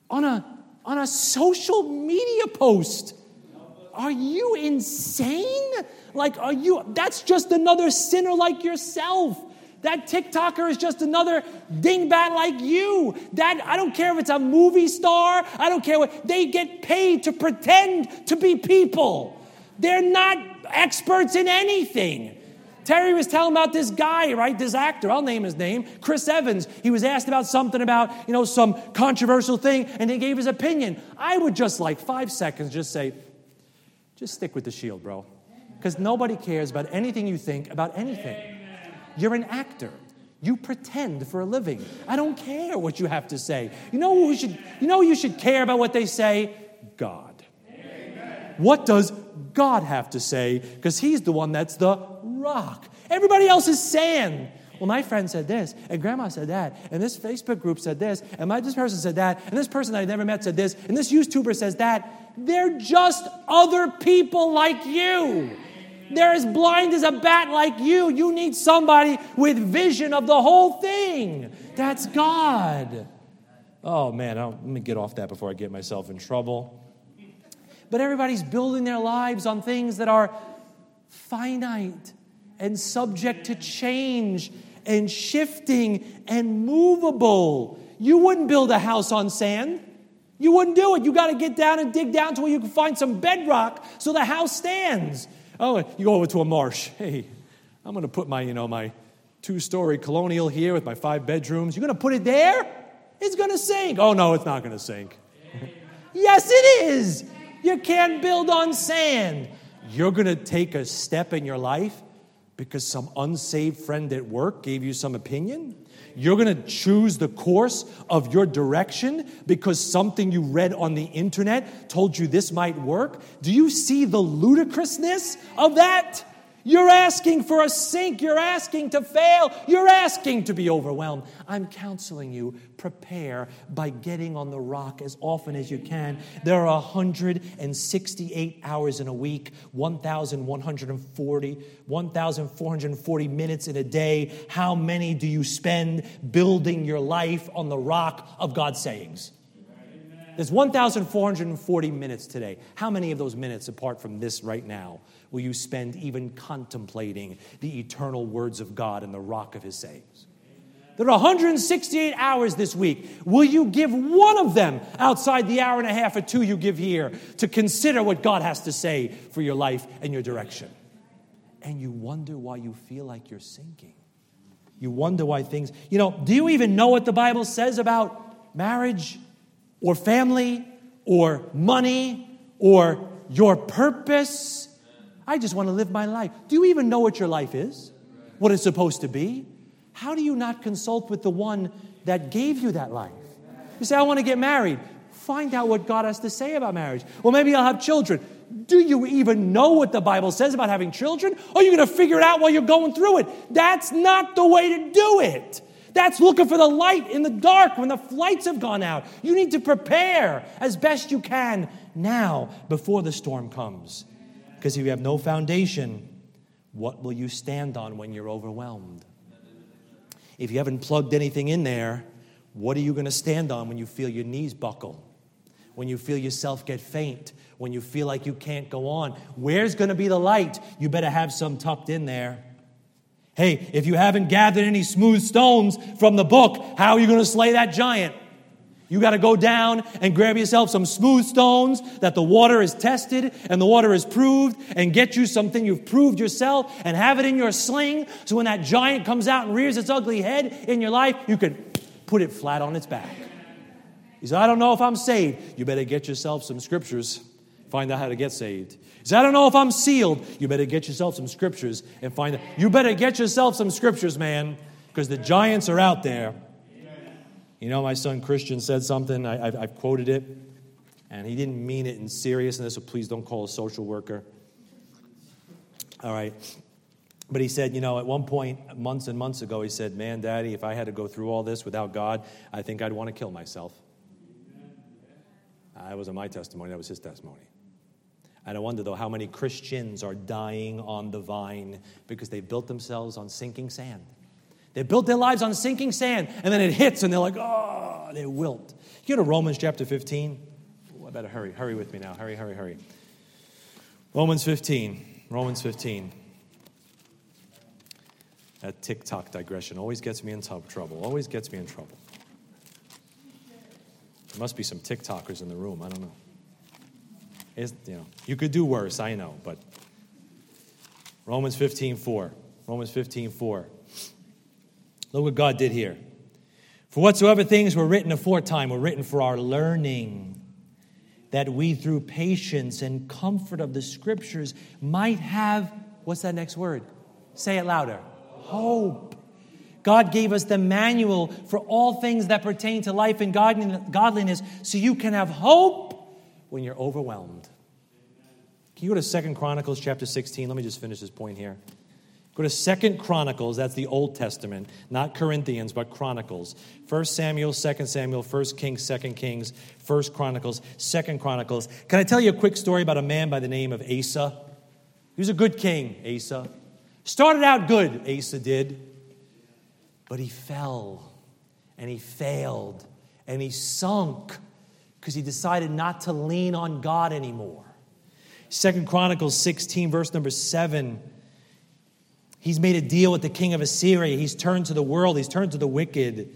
S1: on a, on a social media post. Are you insane? Like, are you, that's just another sinner like yourself that TikToker is just another dingbat like you. That I don't care if it's a movie star. I don't care what they get paid to pretend to be people. They're not experts in anything. Terry was telling about this guy, right? This actor, I'll name his name, Chris Evans. He was asked about something about, you know, some controversial thing, and he gave his opinion. I would just like five seconds just say, just stick with the shield, bro. Because nobody cares about anything you think about anything. You're an actor. You pretend for a living. I don't care what you have to say. You know who should you know you should care about what they say? God. Amen. What does God have to say? Because he's the one that's the rock. Everybody else is sand. Well, my friend said this, and grandma said that, and this Facebook group said this, and my this person said that, and this person I never met said this, and this YouTuber says that. They're just other people like you. They're as blind as a bat like you. You need somebody with vision of the whole thing. That's God. Oh, man, let me get off that before I get myself in trouble. But everybody's building their lives on things that are finite and subject to change and shifting and movable. You wouldn't build a house on sand. You wouldn't do it. You got to get down and dig down to where you can find some bedrock so the house stands. Oh, you go over to a marsh. Hey, I'm going to put my, you know, my two-story colonial here with my five bedrooms. You're going to put it there? It's going to sink. Oh no, it's not going to sink. yes, it is. You can't build on sand. You're going to take a step in your life because some unsaved friend at work gave you some opinion? You're going to choose the course of your direction because something you read on the internet told you this might work? Do you see the ludicrousness of that? You're asking for a sink. You're asking to fail. You're asking to be overwhelmed. I'm counseling you. Prepare by getting on the rock as often as you can. There are 168 hours in a week, 1,140, 1,440 minutes in a day. How many do you spend building your life on the rock of God's sayings? There's 1,440 minutes today. How many of those minutes, apart from this right now, will you spend even contemplating the eternal words of God and the rock of his sayings? There are 168 hours this week. Will you give one of them outside the hour and a half or two you give here to consider what God has to say for your life and your direction? And you wonder why you feel like you're sinking. You wonder why things, you know, do you even know what the Bible says about marriage or family or money or your purpose? I just want to live my life. Do you even know what your life is? What it's supposed to be? How do you not consult with the one that gave you that life? You say, I want to get married. Find out what God has to say about marriage. Well, maybe I'll have children. Do you even know what the Bible says about having children? Or are you going to figure it out while you're going through it? That's not the way to do it. That's looking for the light in the dark when the lights have gone out. You need to prepare as best you can now before the storm comes. Because if you have no foundation, what will you stand on when you're overwhelmed? If you haven't plugged anything in there, what are you going to stand on when you feel your knees buckle? When you feel yourself get faint? When you feel like you can't go on? Where's going to be the light? You better have some tucked in there. Hey, if you haven't gathered any smooth stones from the book, how are you going to slay that giant? You got to go down and grab yourself some smooth stones that the water is tested and the water is proved and get you something you've proved yourself and have it in your sling so when that giant comes out and rears its ugly head in your life, you can put it flat on its back. He said, I don't know if I'm saved. You better get yourself some scriptures, find out how to get saved. He said, I don't know if I'm sealed. You better get yourself some scriptures and find out. You better get yourself some scriptures, man, because the giants are out there. You know, my son Christian said something, I, have I've quoted it, and he didn't mean it in seriousness, so please don't call a social worker. All right. But he said, you know, at one point, months and months ago, he said, Man, Daddy, if I had to go through all this without God, I think I'd want to kill myself. That wasn't my testimony, that was his testimony. And I wonder, though, how many Christians are dying on the vine because they built themselves on sinking sand. They built their lives on sinking sand, and then it hits, and they're like, oh, they wilt. You go to Romans chapter 15. Ooh, I better hurry. Hurry with me now. Hurry, hurry, hurry. Romans 15. Romans 15. That TikTok digression always gets me in trouble. Always gets me in trouble. There must be some TikTokers in the room. I don't know. It's, you know, you could do worse, I know, but Romans 15, 4. Romans 15, 4. Look what God did here. For whatsoever things were written aforetime were written for our learning, that we through patience and comfort of the scriptures might have, what's that next word? Say it louder. Hope. God gave us the manual for all things that pertain to life and godliness so you can have hope when you're overwhelmed. Can you go to Second Chronicles chapter 16? Let me just finish this point here. Go to Second Chronicles, that's the Old Testament, not Corinthians, but Chronicles. First Samuel, Second Samuel, First Kings, Second Kings, First Chronicles, Second Chronicles. Can I tell you a quick story about a man by the name of Asa? He was a good king, Asa. Started out good, Asa did, but he fell and he failed and he sunk because he decided not to lean on God anymore. Second Chronicles 16, verse number 7 He's made a deal with the king of Assyria. He's turned to the world, he's turned to the wicked.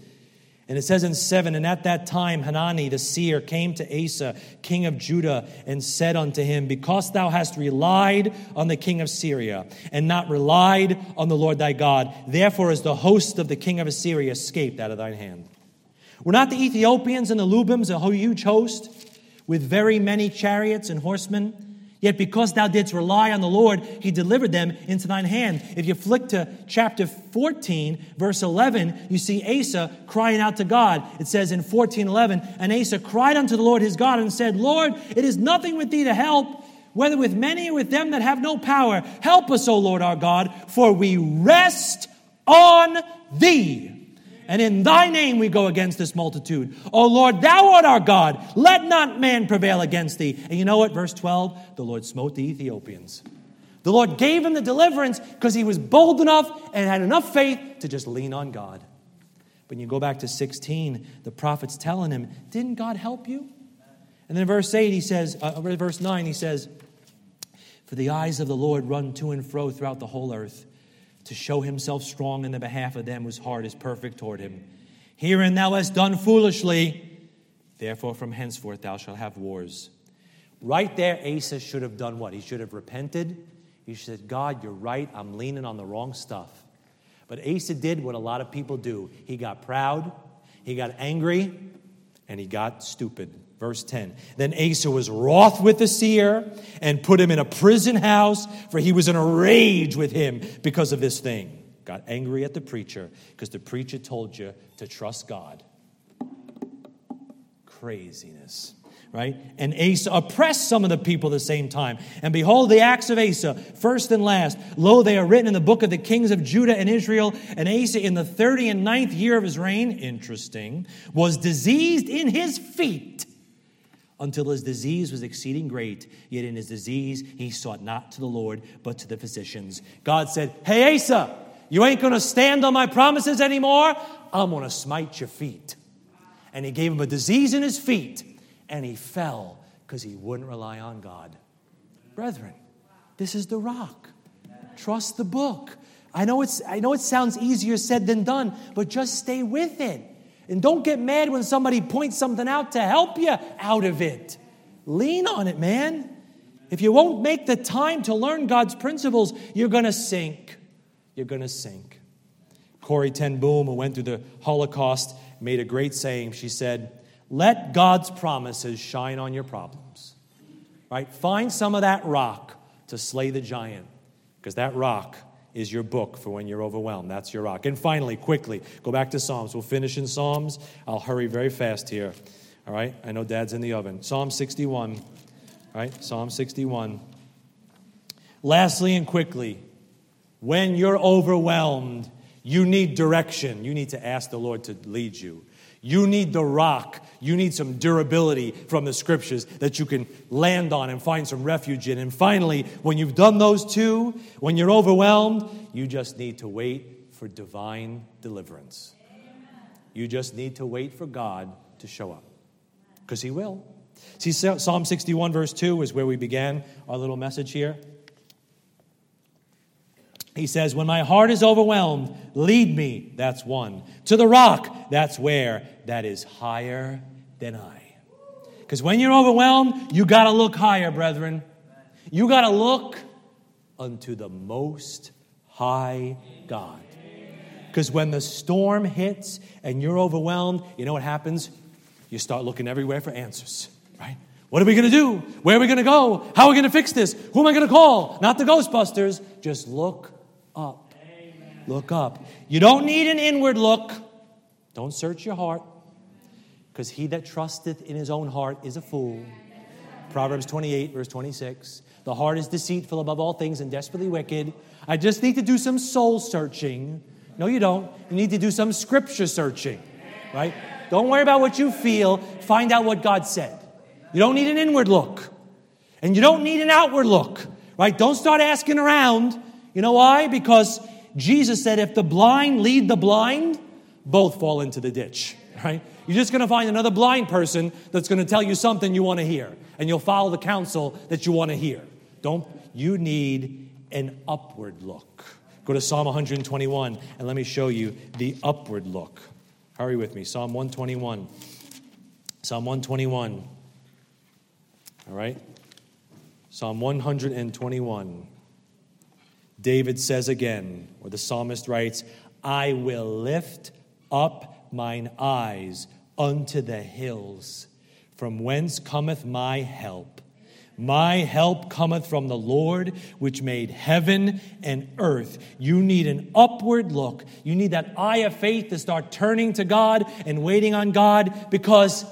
S1: And it says in 7 And at that time, Hanani the seer came to Asa, king of Judah, and said unto him, Because thou hast relied on the king of Syria, and not relied on the Lord thy God, therefore is the host of the king of Assyria escaped out of thine hand. Were not the Ethiopians and the Lubims a huge host, with very many chariots and horsemen? Yet because thou didst rely on the Lord, he delivered them into thine hand. If you flick to chapter 14, verse 11, you see Asa crying out to God. It says in 14, 11, And Asa cried unto the Lord his God and said, Lord, it is nothing with thee to help, whether with many or with them that have no power. Help us, O Lord our God, for we rest on thee and in thy name we go against this multitude. O Lord, thou art our God. Let not man prevail against thee. And you know what? Verse 12 the Lord smote the Ethiopians. The Lord gave him the deliverance because he was bold enough and had enough faith to just lean on God. When you go back to 16, the prophet's telling him, Didn't God help you? And then verse 8, he says, uh, verse 9, he says, For the eyes of the Lord run to and fro throughout the whole earth to show himself strong in the behalf of them whose heart is perfect toward him. Herein thou hast done foolishly, therefore from henceforth thou shalt have wars. Right there, Asa should have done what? He should have repented. He said, God, you're right, I'm leaning on the wrong stuff. But Asa did what a lot of people do he got proud, he got angry, and he got stupid. Verse 10 Then Asa was wroth with the seer and put him in a prison house, for he was in a rage with him because of this thing. Got angry at the preacher because the preacher told you to trust God. Craziness right? And Asa oppressed some of the people at the same time. And behold, the acts of Asa, first and last, lo, they are written in the book of the kings of Judah and Israel. And Asa, in the thirty and ninth year of his reign, interesting, was diseased in his feet until his disease was exceeding great. Yet in his disease, he sought not to the Lord, but to the physicians. God said, Hey, Asa, you ain't going to stand on my promises anymore. I'm going to smite your feet. And he gave him a disease in his feet and he fell because he wouldn't rely on God. Brethren, this is the rock. Trust the book. I know, it's, I know it sounds easier said than done, but just stay with it. And don't get mad when somebody points something out to help you out of it. Lean on it, man. If you won't make the time to learn God's principles, you're going to sink. You're going to sink. Corrie ten Boom, who went through the Holocaust, made a great saying. She said, Let God's promises shine on your problems. Right? Find some of that rock to slay the giant, because that rock is your book for when you're overwhelmed. That's your rock. And finally, quickly, go back to Psalms. We'll finish in Psalms. I'll hurry very fast here. All right? I know dad's in the oven. Psalm 61. All right? Psalm 61. Lastly and quickly, when you're overwhelmed, you need direction. You need to ask the Lord to lead you. You need the rock. You need some durability from the scriptures that you can land on and find some refuge in. And finally, when you've done those two, when you're overwhelmed, you just need to wait for divine deliverance. You just need to wait for God to show up because He will. See, Psalm 61, verse 2 is where we began our little message here. He says, When my heart is overwhelmed, lead me, that's one. To the rock, that's where, that is higher than I. Because when you're overwhelmed, you got to look higher, brethren. You got to look unto the most high God. Because when the storm hits and you're overwhelmed, you know what happens? You start looking everywhere for answers, right? What are we going to do? Where are we going to go? How are we going to fix this? Who am I going to call? Not the Ghostbusters. Just look up. Amen. Look up. You don't need an inward look. Don't search your heart, because he that trusteth in his own heart is a fool. Proverbs 28, verse 26. The heart is deceitful above all things and desperately wicked. I just need to do some soul searching. No, you don't. You need to do some scripture searching, right? Don't worry about what you feel. Find out what God said. You don't need an inward look, and you don't need an outward look, right? Don't start asking around. You know why? Because Jesus said, if the blind lead the blind, both fall into the ditch, right? You're just going to find another blind person that's going to tell you something you want to hear, and you'll follow the counsel that you want to hear. Don't you need an upward look? Go to Psalm 121 and let me show you the upward look. Hurry with me. Psalm 121. Psalm 121. All right? Psalm 121. David says again, or the psalmist writes, I will lift up mine eyes unto the hills, from whence cometh my help. My help cometh from the Lord, which made heaven and earth. You need an upward look. You need that eye of faith to start turning to God and waiting on God because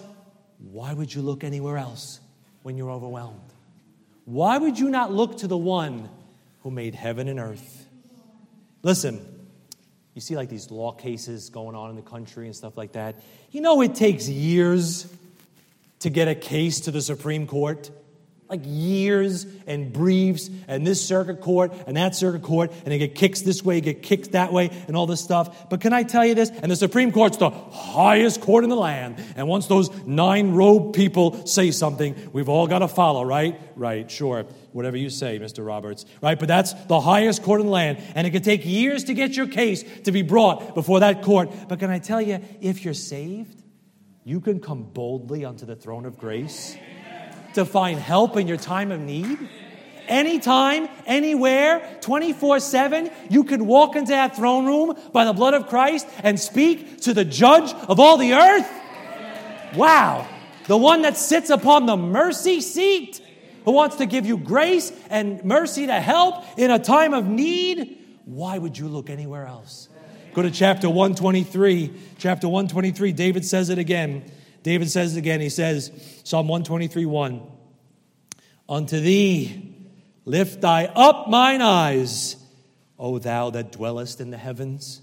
S1: why would you look anywhere else when you're overwhelmed? Why would you not look to the one who made heaven and earth. Listen, you see like these law cases going on in the country and stuff like that. You know, it takes years to get a case to the Supreme Court like years and briefs and this circuit court and that circuit court and they get kicks this way, get kicked that way, and all this stuff. But can I tell you this? And the Supreme Court's the highest court in the land. And once those nine robe people say something, we've all got to follow, right? Right, sure. Whatever you say, Mr. Roberts. Right? But that's the highest court in the land. And it can take years to get your case to be brought before that court. But can I tell you, if you're saved, you can come boldly unto the throne of grace to find help in your time of need? Anytime, anywhere, 24 7, you can walk into that throne room by the blood of Christ and speak to the judge of all the earth? Wow. The one that sits upon the mercy seat, who wants to give you grace and mercy to help in a time of need. Why would you look anywhere else? Go to chapter 123. Chapter 123, David says it again. David says again. He says, Psalm 123 1 Unto thee lift I up mine eyes, O thou that dwellest in the heavens.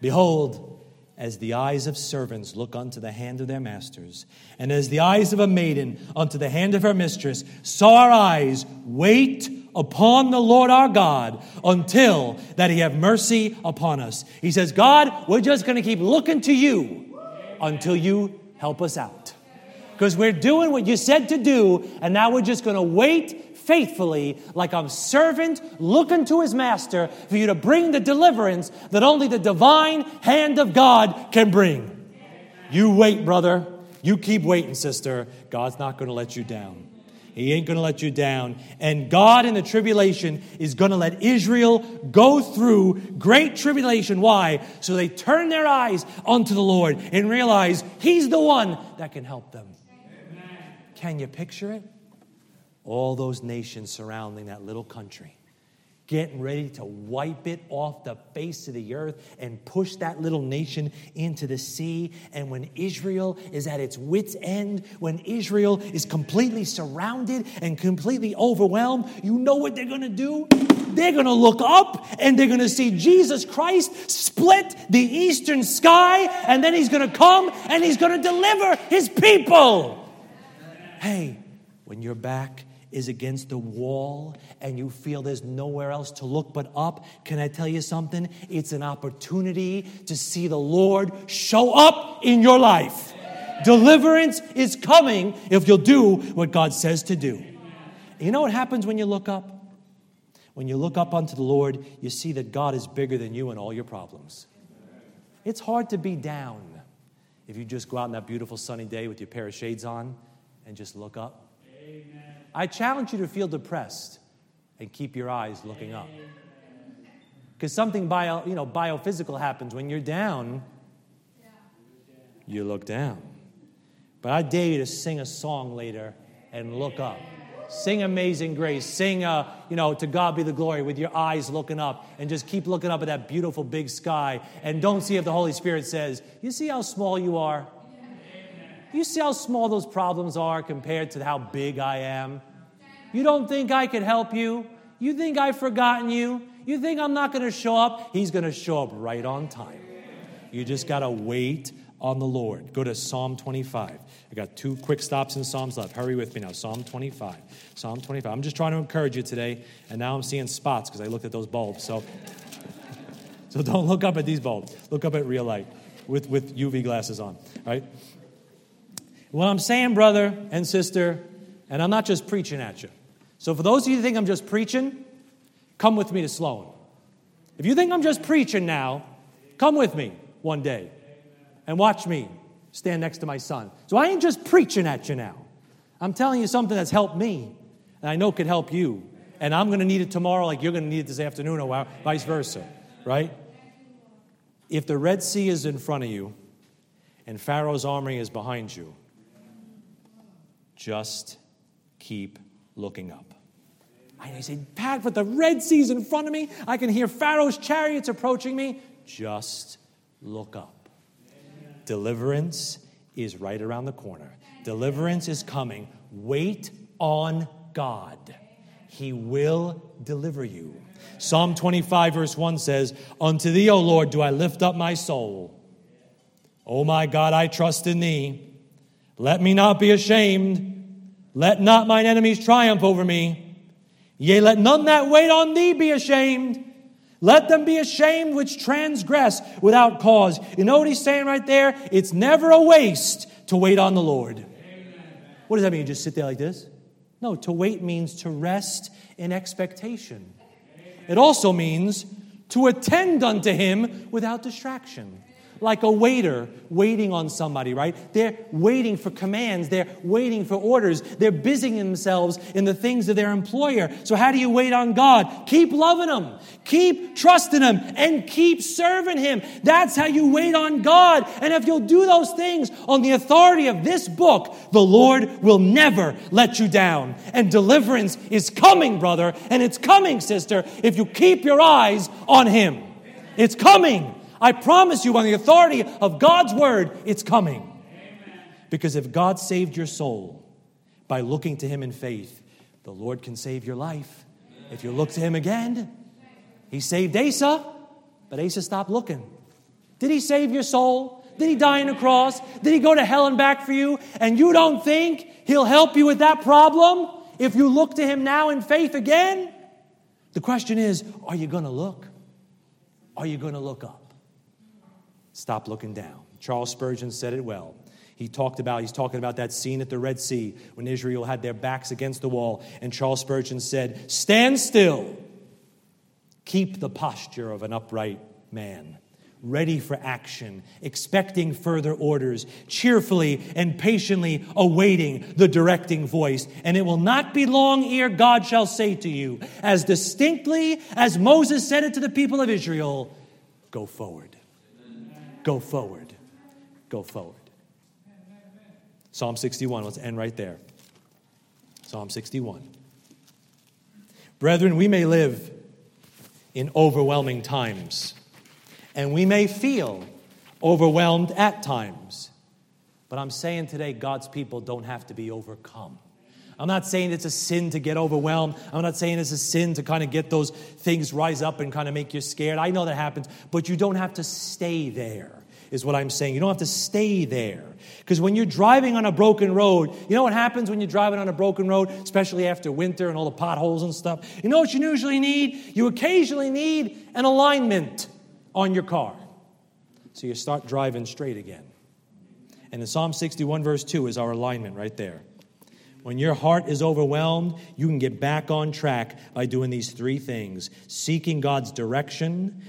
S1: Behold, as the eyes of servants look unto the hand of their masters, and as the eyes of a maiden unto the hand of her mistress, so our eyes wait upon the Lord our God until that he have mercy upon us. He says, God, we're just going to keep looking to you until you help us out. Because we're doing what you said to do, and now we're just going to wait faithfully like a servant looking to his master for you to bring the deliverance that only the divine hand of God can bring. You wait, brother. You keep waiting, sister. God's not going to let you down. He ain't going to let you down. And God in the tribulation is going to let Israel go through great tribulation. Why? So they turn their eyes onto the Lord and realize He's the one that can help them. Amen. Can you picture it? All those nations surrounding that little country getting ready to wipe it off the face of the earth and push that little nation into the sea. And when Israel is at its wits' end, when Israel is completely surrounded and completely overwhelmed, you know what they're going to do? They're going to look up and they're going to see Jesus Christ split the eastern sky, and then he's going to come and he's going to deliver his people. Hey, when you're back is against the wall and you feel there's nowhere else to look but up, can I tell you something? It's an opportunity to see the Lord show up in your life. Deliverance is coming if you'll do what God says to do. You know what happens when you look up? When you look up unto the Lord, you see that God is bigger than you and all your problems. It's hard to be down if you just go out on that beautiful sunny day with your pair of shades on and just look up. Amen. I challenge you to feel depressed and keep your eyes looking up. Because something bio, you know, biophysical happens when you're down, you look down. But I dare you to sing a song later and look up. Sing Amazing Grace. Sing, uh, you know, To God Be the Glory with your eyes looking up and just keep looking up at that beautiful big sky and don't see if the Holy Spirit says, You see how small you are? You see how small those problems are compared to how big I am? You don't think I could help you? You think I've forgotten you? You think I'm not going to show up? He's going to show up right on time. You just got to wait on the Lord. Go to Psalm 25. I got two quick stops in Psalms left. Hurry with me now. Psalm 25. Psalm 25. I'm just trying to encourage you today, and now I'm seeing spots because I looked at those bulbs. So, so don't look up at these bulbs. Look up at real light with, with UV glasses on, right? What I'm saying, brother and sister, and I'm not just preaching at you. So, for those of you who think I'm just preaching, come with me to Sloan. If you think I'm just preaching now, come with me one day and watch me stand next to my son. So, I ain't just preaching at you now. I'm telling you something that's helped me and I know could help you. And I'm going to need it tomorrow, like you're going to need it this afternoon, or vice versa, right? If the Red Sea is in front of you and Pharaoh's army is behind you, just keep looking up. I say, Pat, but the Red Sea's in front of me. I can hear Pharaoh's chariots approaching me. Just look up. Amen. Deliverance is right around the corner. Deliverance is coming. Wait on God. He will deliver you. Psalm 25, verse 1 says, Unto thee, O Lord, do I lift up my soul. O my God, I trust in thee. Let me not be ashamed. Let not mine enemies triumph over me. Yea, let none that wait on thee be ashamed. Let them be ashamed which transgress without cause. You know what he's saying right there? It's never a waste to wait on the Lord. Amen. What does that mean? You just sit there like this? No, to wait means to rest in expectation. Amen. It also means to attend unto him without distraction like a waiter waiting on somebody, right? They're waiting for commands, they're waiting for orders, they're busying themselves in the things of their employer. So, how do you wait on God? Keep loving Him, keep trusting Him, and keep serving Him. That's how you wait on God. And if you'll do those things on the authority of this book, the Lord will never let you down. And deliverance is coming, brother, and it's coming, sister, if you keep your eyes on Him. It's coming. I promise you, on the authority of God's word, it's coming. Amen. Because if God saved your soul by looking to Him in faith, the Lord can save your life. If you look to Him again, He saved Asa, but Asa stopped looking. Did He save your soul? Did He die on the cross? Did He go to hell and back for you? And you don't think He'll help you with that problem if you look to Him now in faith again? The question is are you going to look? Are you going to look up? Stop looking down. Charles Spurgeon said it well. He talked about, he's talking about that scene at the Red Sea when Israel had their backs against the wall, and Charles Spurgeon said, Stand still, keep the posture of an upright man ready for action, expecting further orders, cheerfully and patiently awaiting the directing voice. And it will not be long ere God shall say to you, as distinctly as Moses said it to the people of Israel, Go forward. Go forward. Go forward. Psalm 61, let's end right there. Psalm 61. Brethren, we may live in overwhelming times and we may feel overwhelmed at times. But I'm saying today, God's people don't have to be overcome. I'm not saying it's a sin to get overwhelmed. I'm not saying it's a sin to kind of get those things rise up and kind of make you scared. I know that happens, but you don't have to stay there, is what I'm saying. You don't have to stay there. Because when you're driving on a broken road, you know what happens when you're driving on a broken road, especially after winter and all the potholes and stuff? You know what you usually need? You occasionally need an alignment on your car. So you start driving straight again. And in Psalm 61, verse 2 is our alignment right there. When your heart is overwhelmed, you can get back on track by doing these three things seeking God's direction,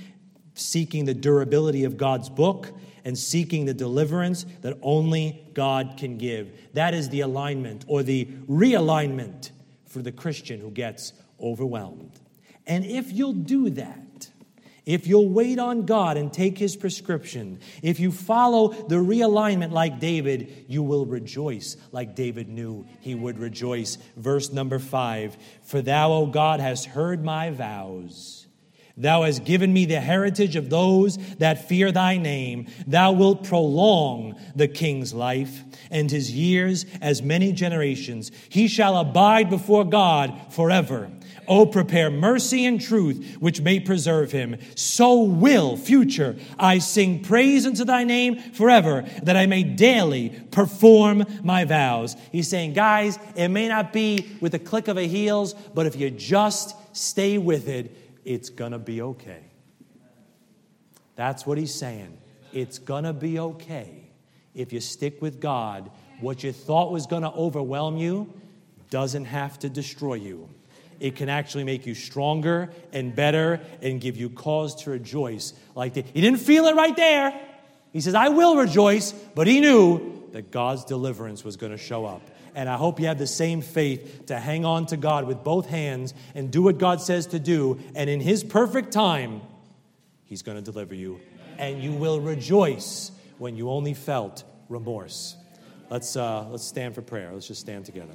S1: seeking the durability of God's book, and seeking the deliverance that only God can give. That is the alignment or the realignment for the Christian who gets overwhelmed. And if you'll do that, if you'll wait on God and take his prescription, if you follow the realignment like David, you will rejoice like David knew he would rejoice. Verse number five For thou, O God, hast heard my vows. Thou hast given me the heritage of those that fear thy name. Thou wilt prolong the king's life and his years as many generations. He shall abide before God forever. Oh, prepare mercy and truth, which may preserve him. So will, future, I sing praise unto thy name forever, that I may daily perform my vows. He's saying, guys, it may not be with a click of a heels, but if you just stay with it, it's gonna be okay. That's what he's saying. It's gonna be okay if you stick with God. What you thought was gonna overwhelm you doesn't have to destroy you it can actually make you stronger and better and give you cause to rejoice. Like the, he didn't feel it right there. He says, I will rejoice, but he knew that God's deliverance was going to show up. And I hope you have the same faith to hang on to God with both hands and do what God says to do. And in His perfect time, He's going to deliver you. And you will rejoice when you only felt remorse. Let's, uh, let's stand for prayer. Let's just stand together.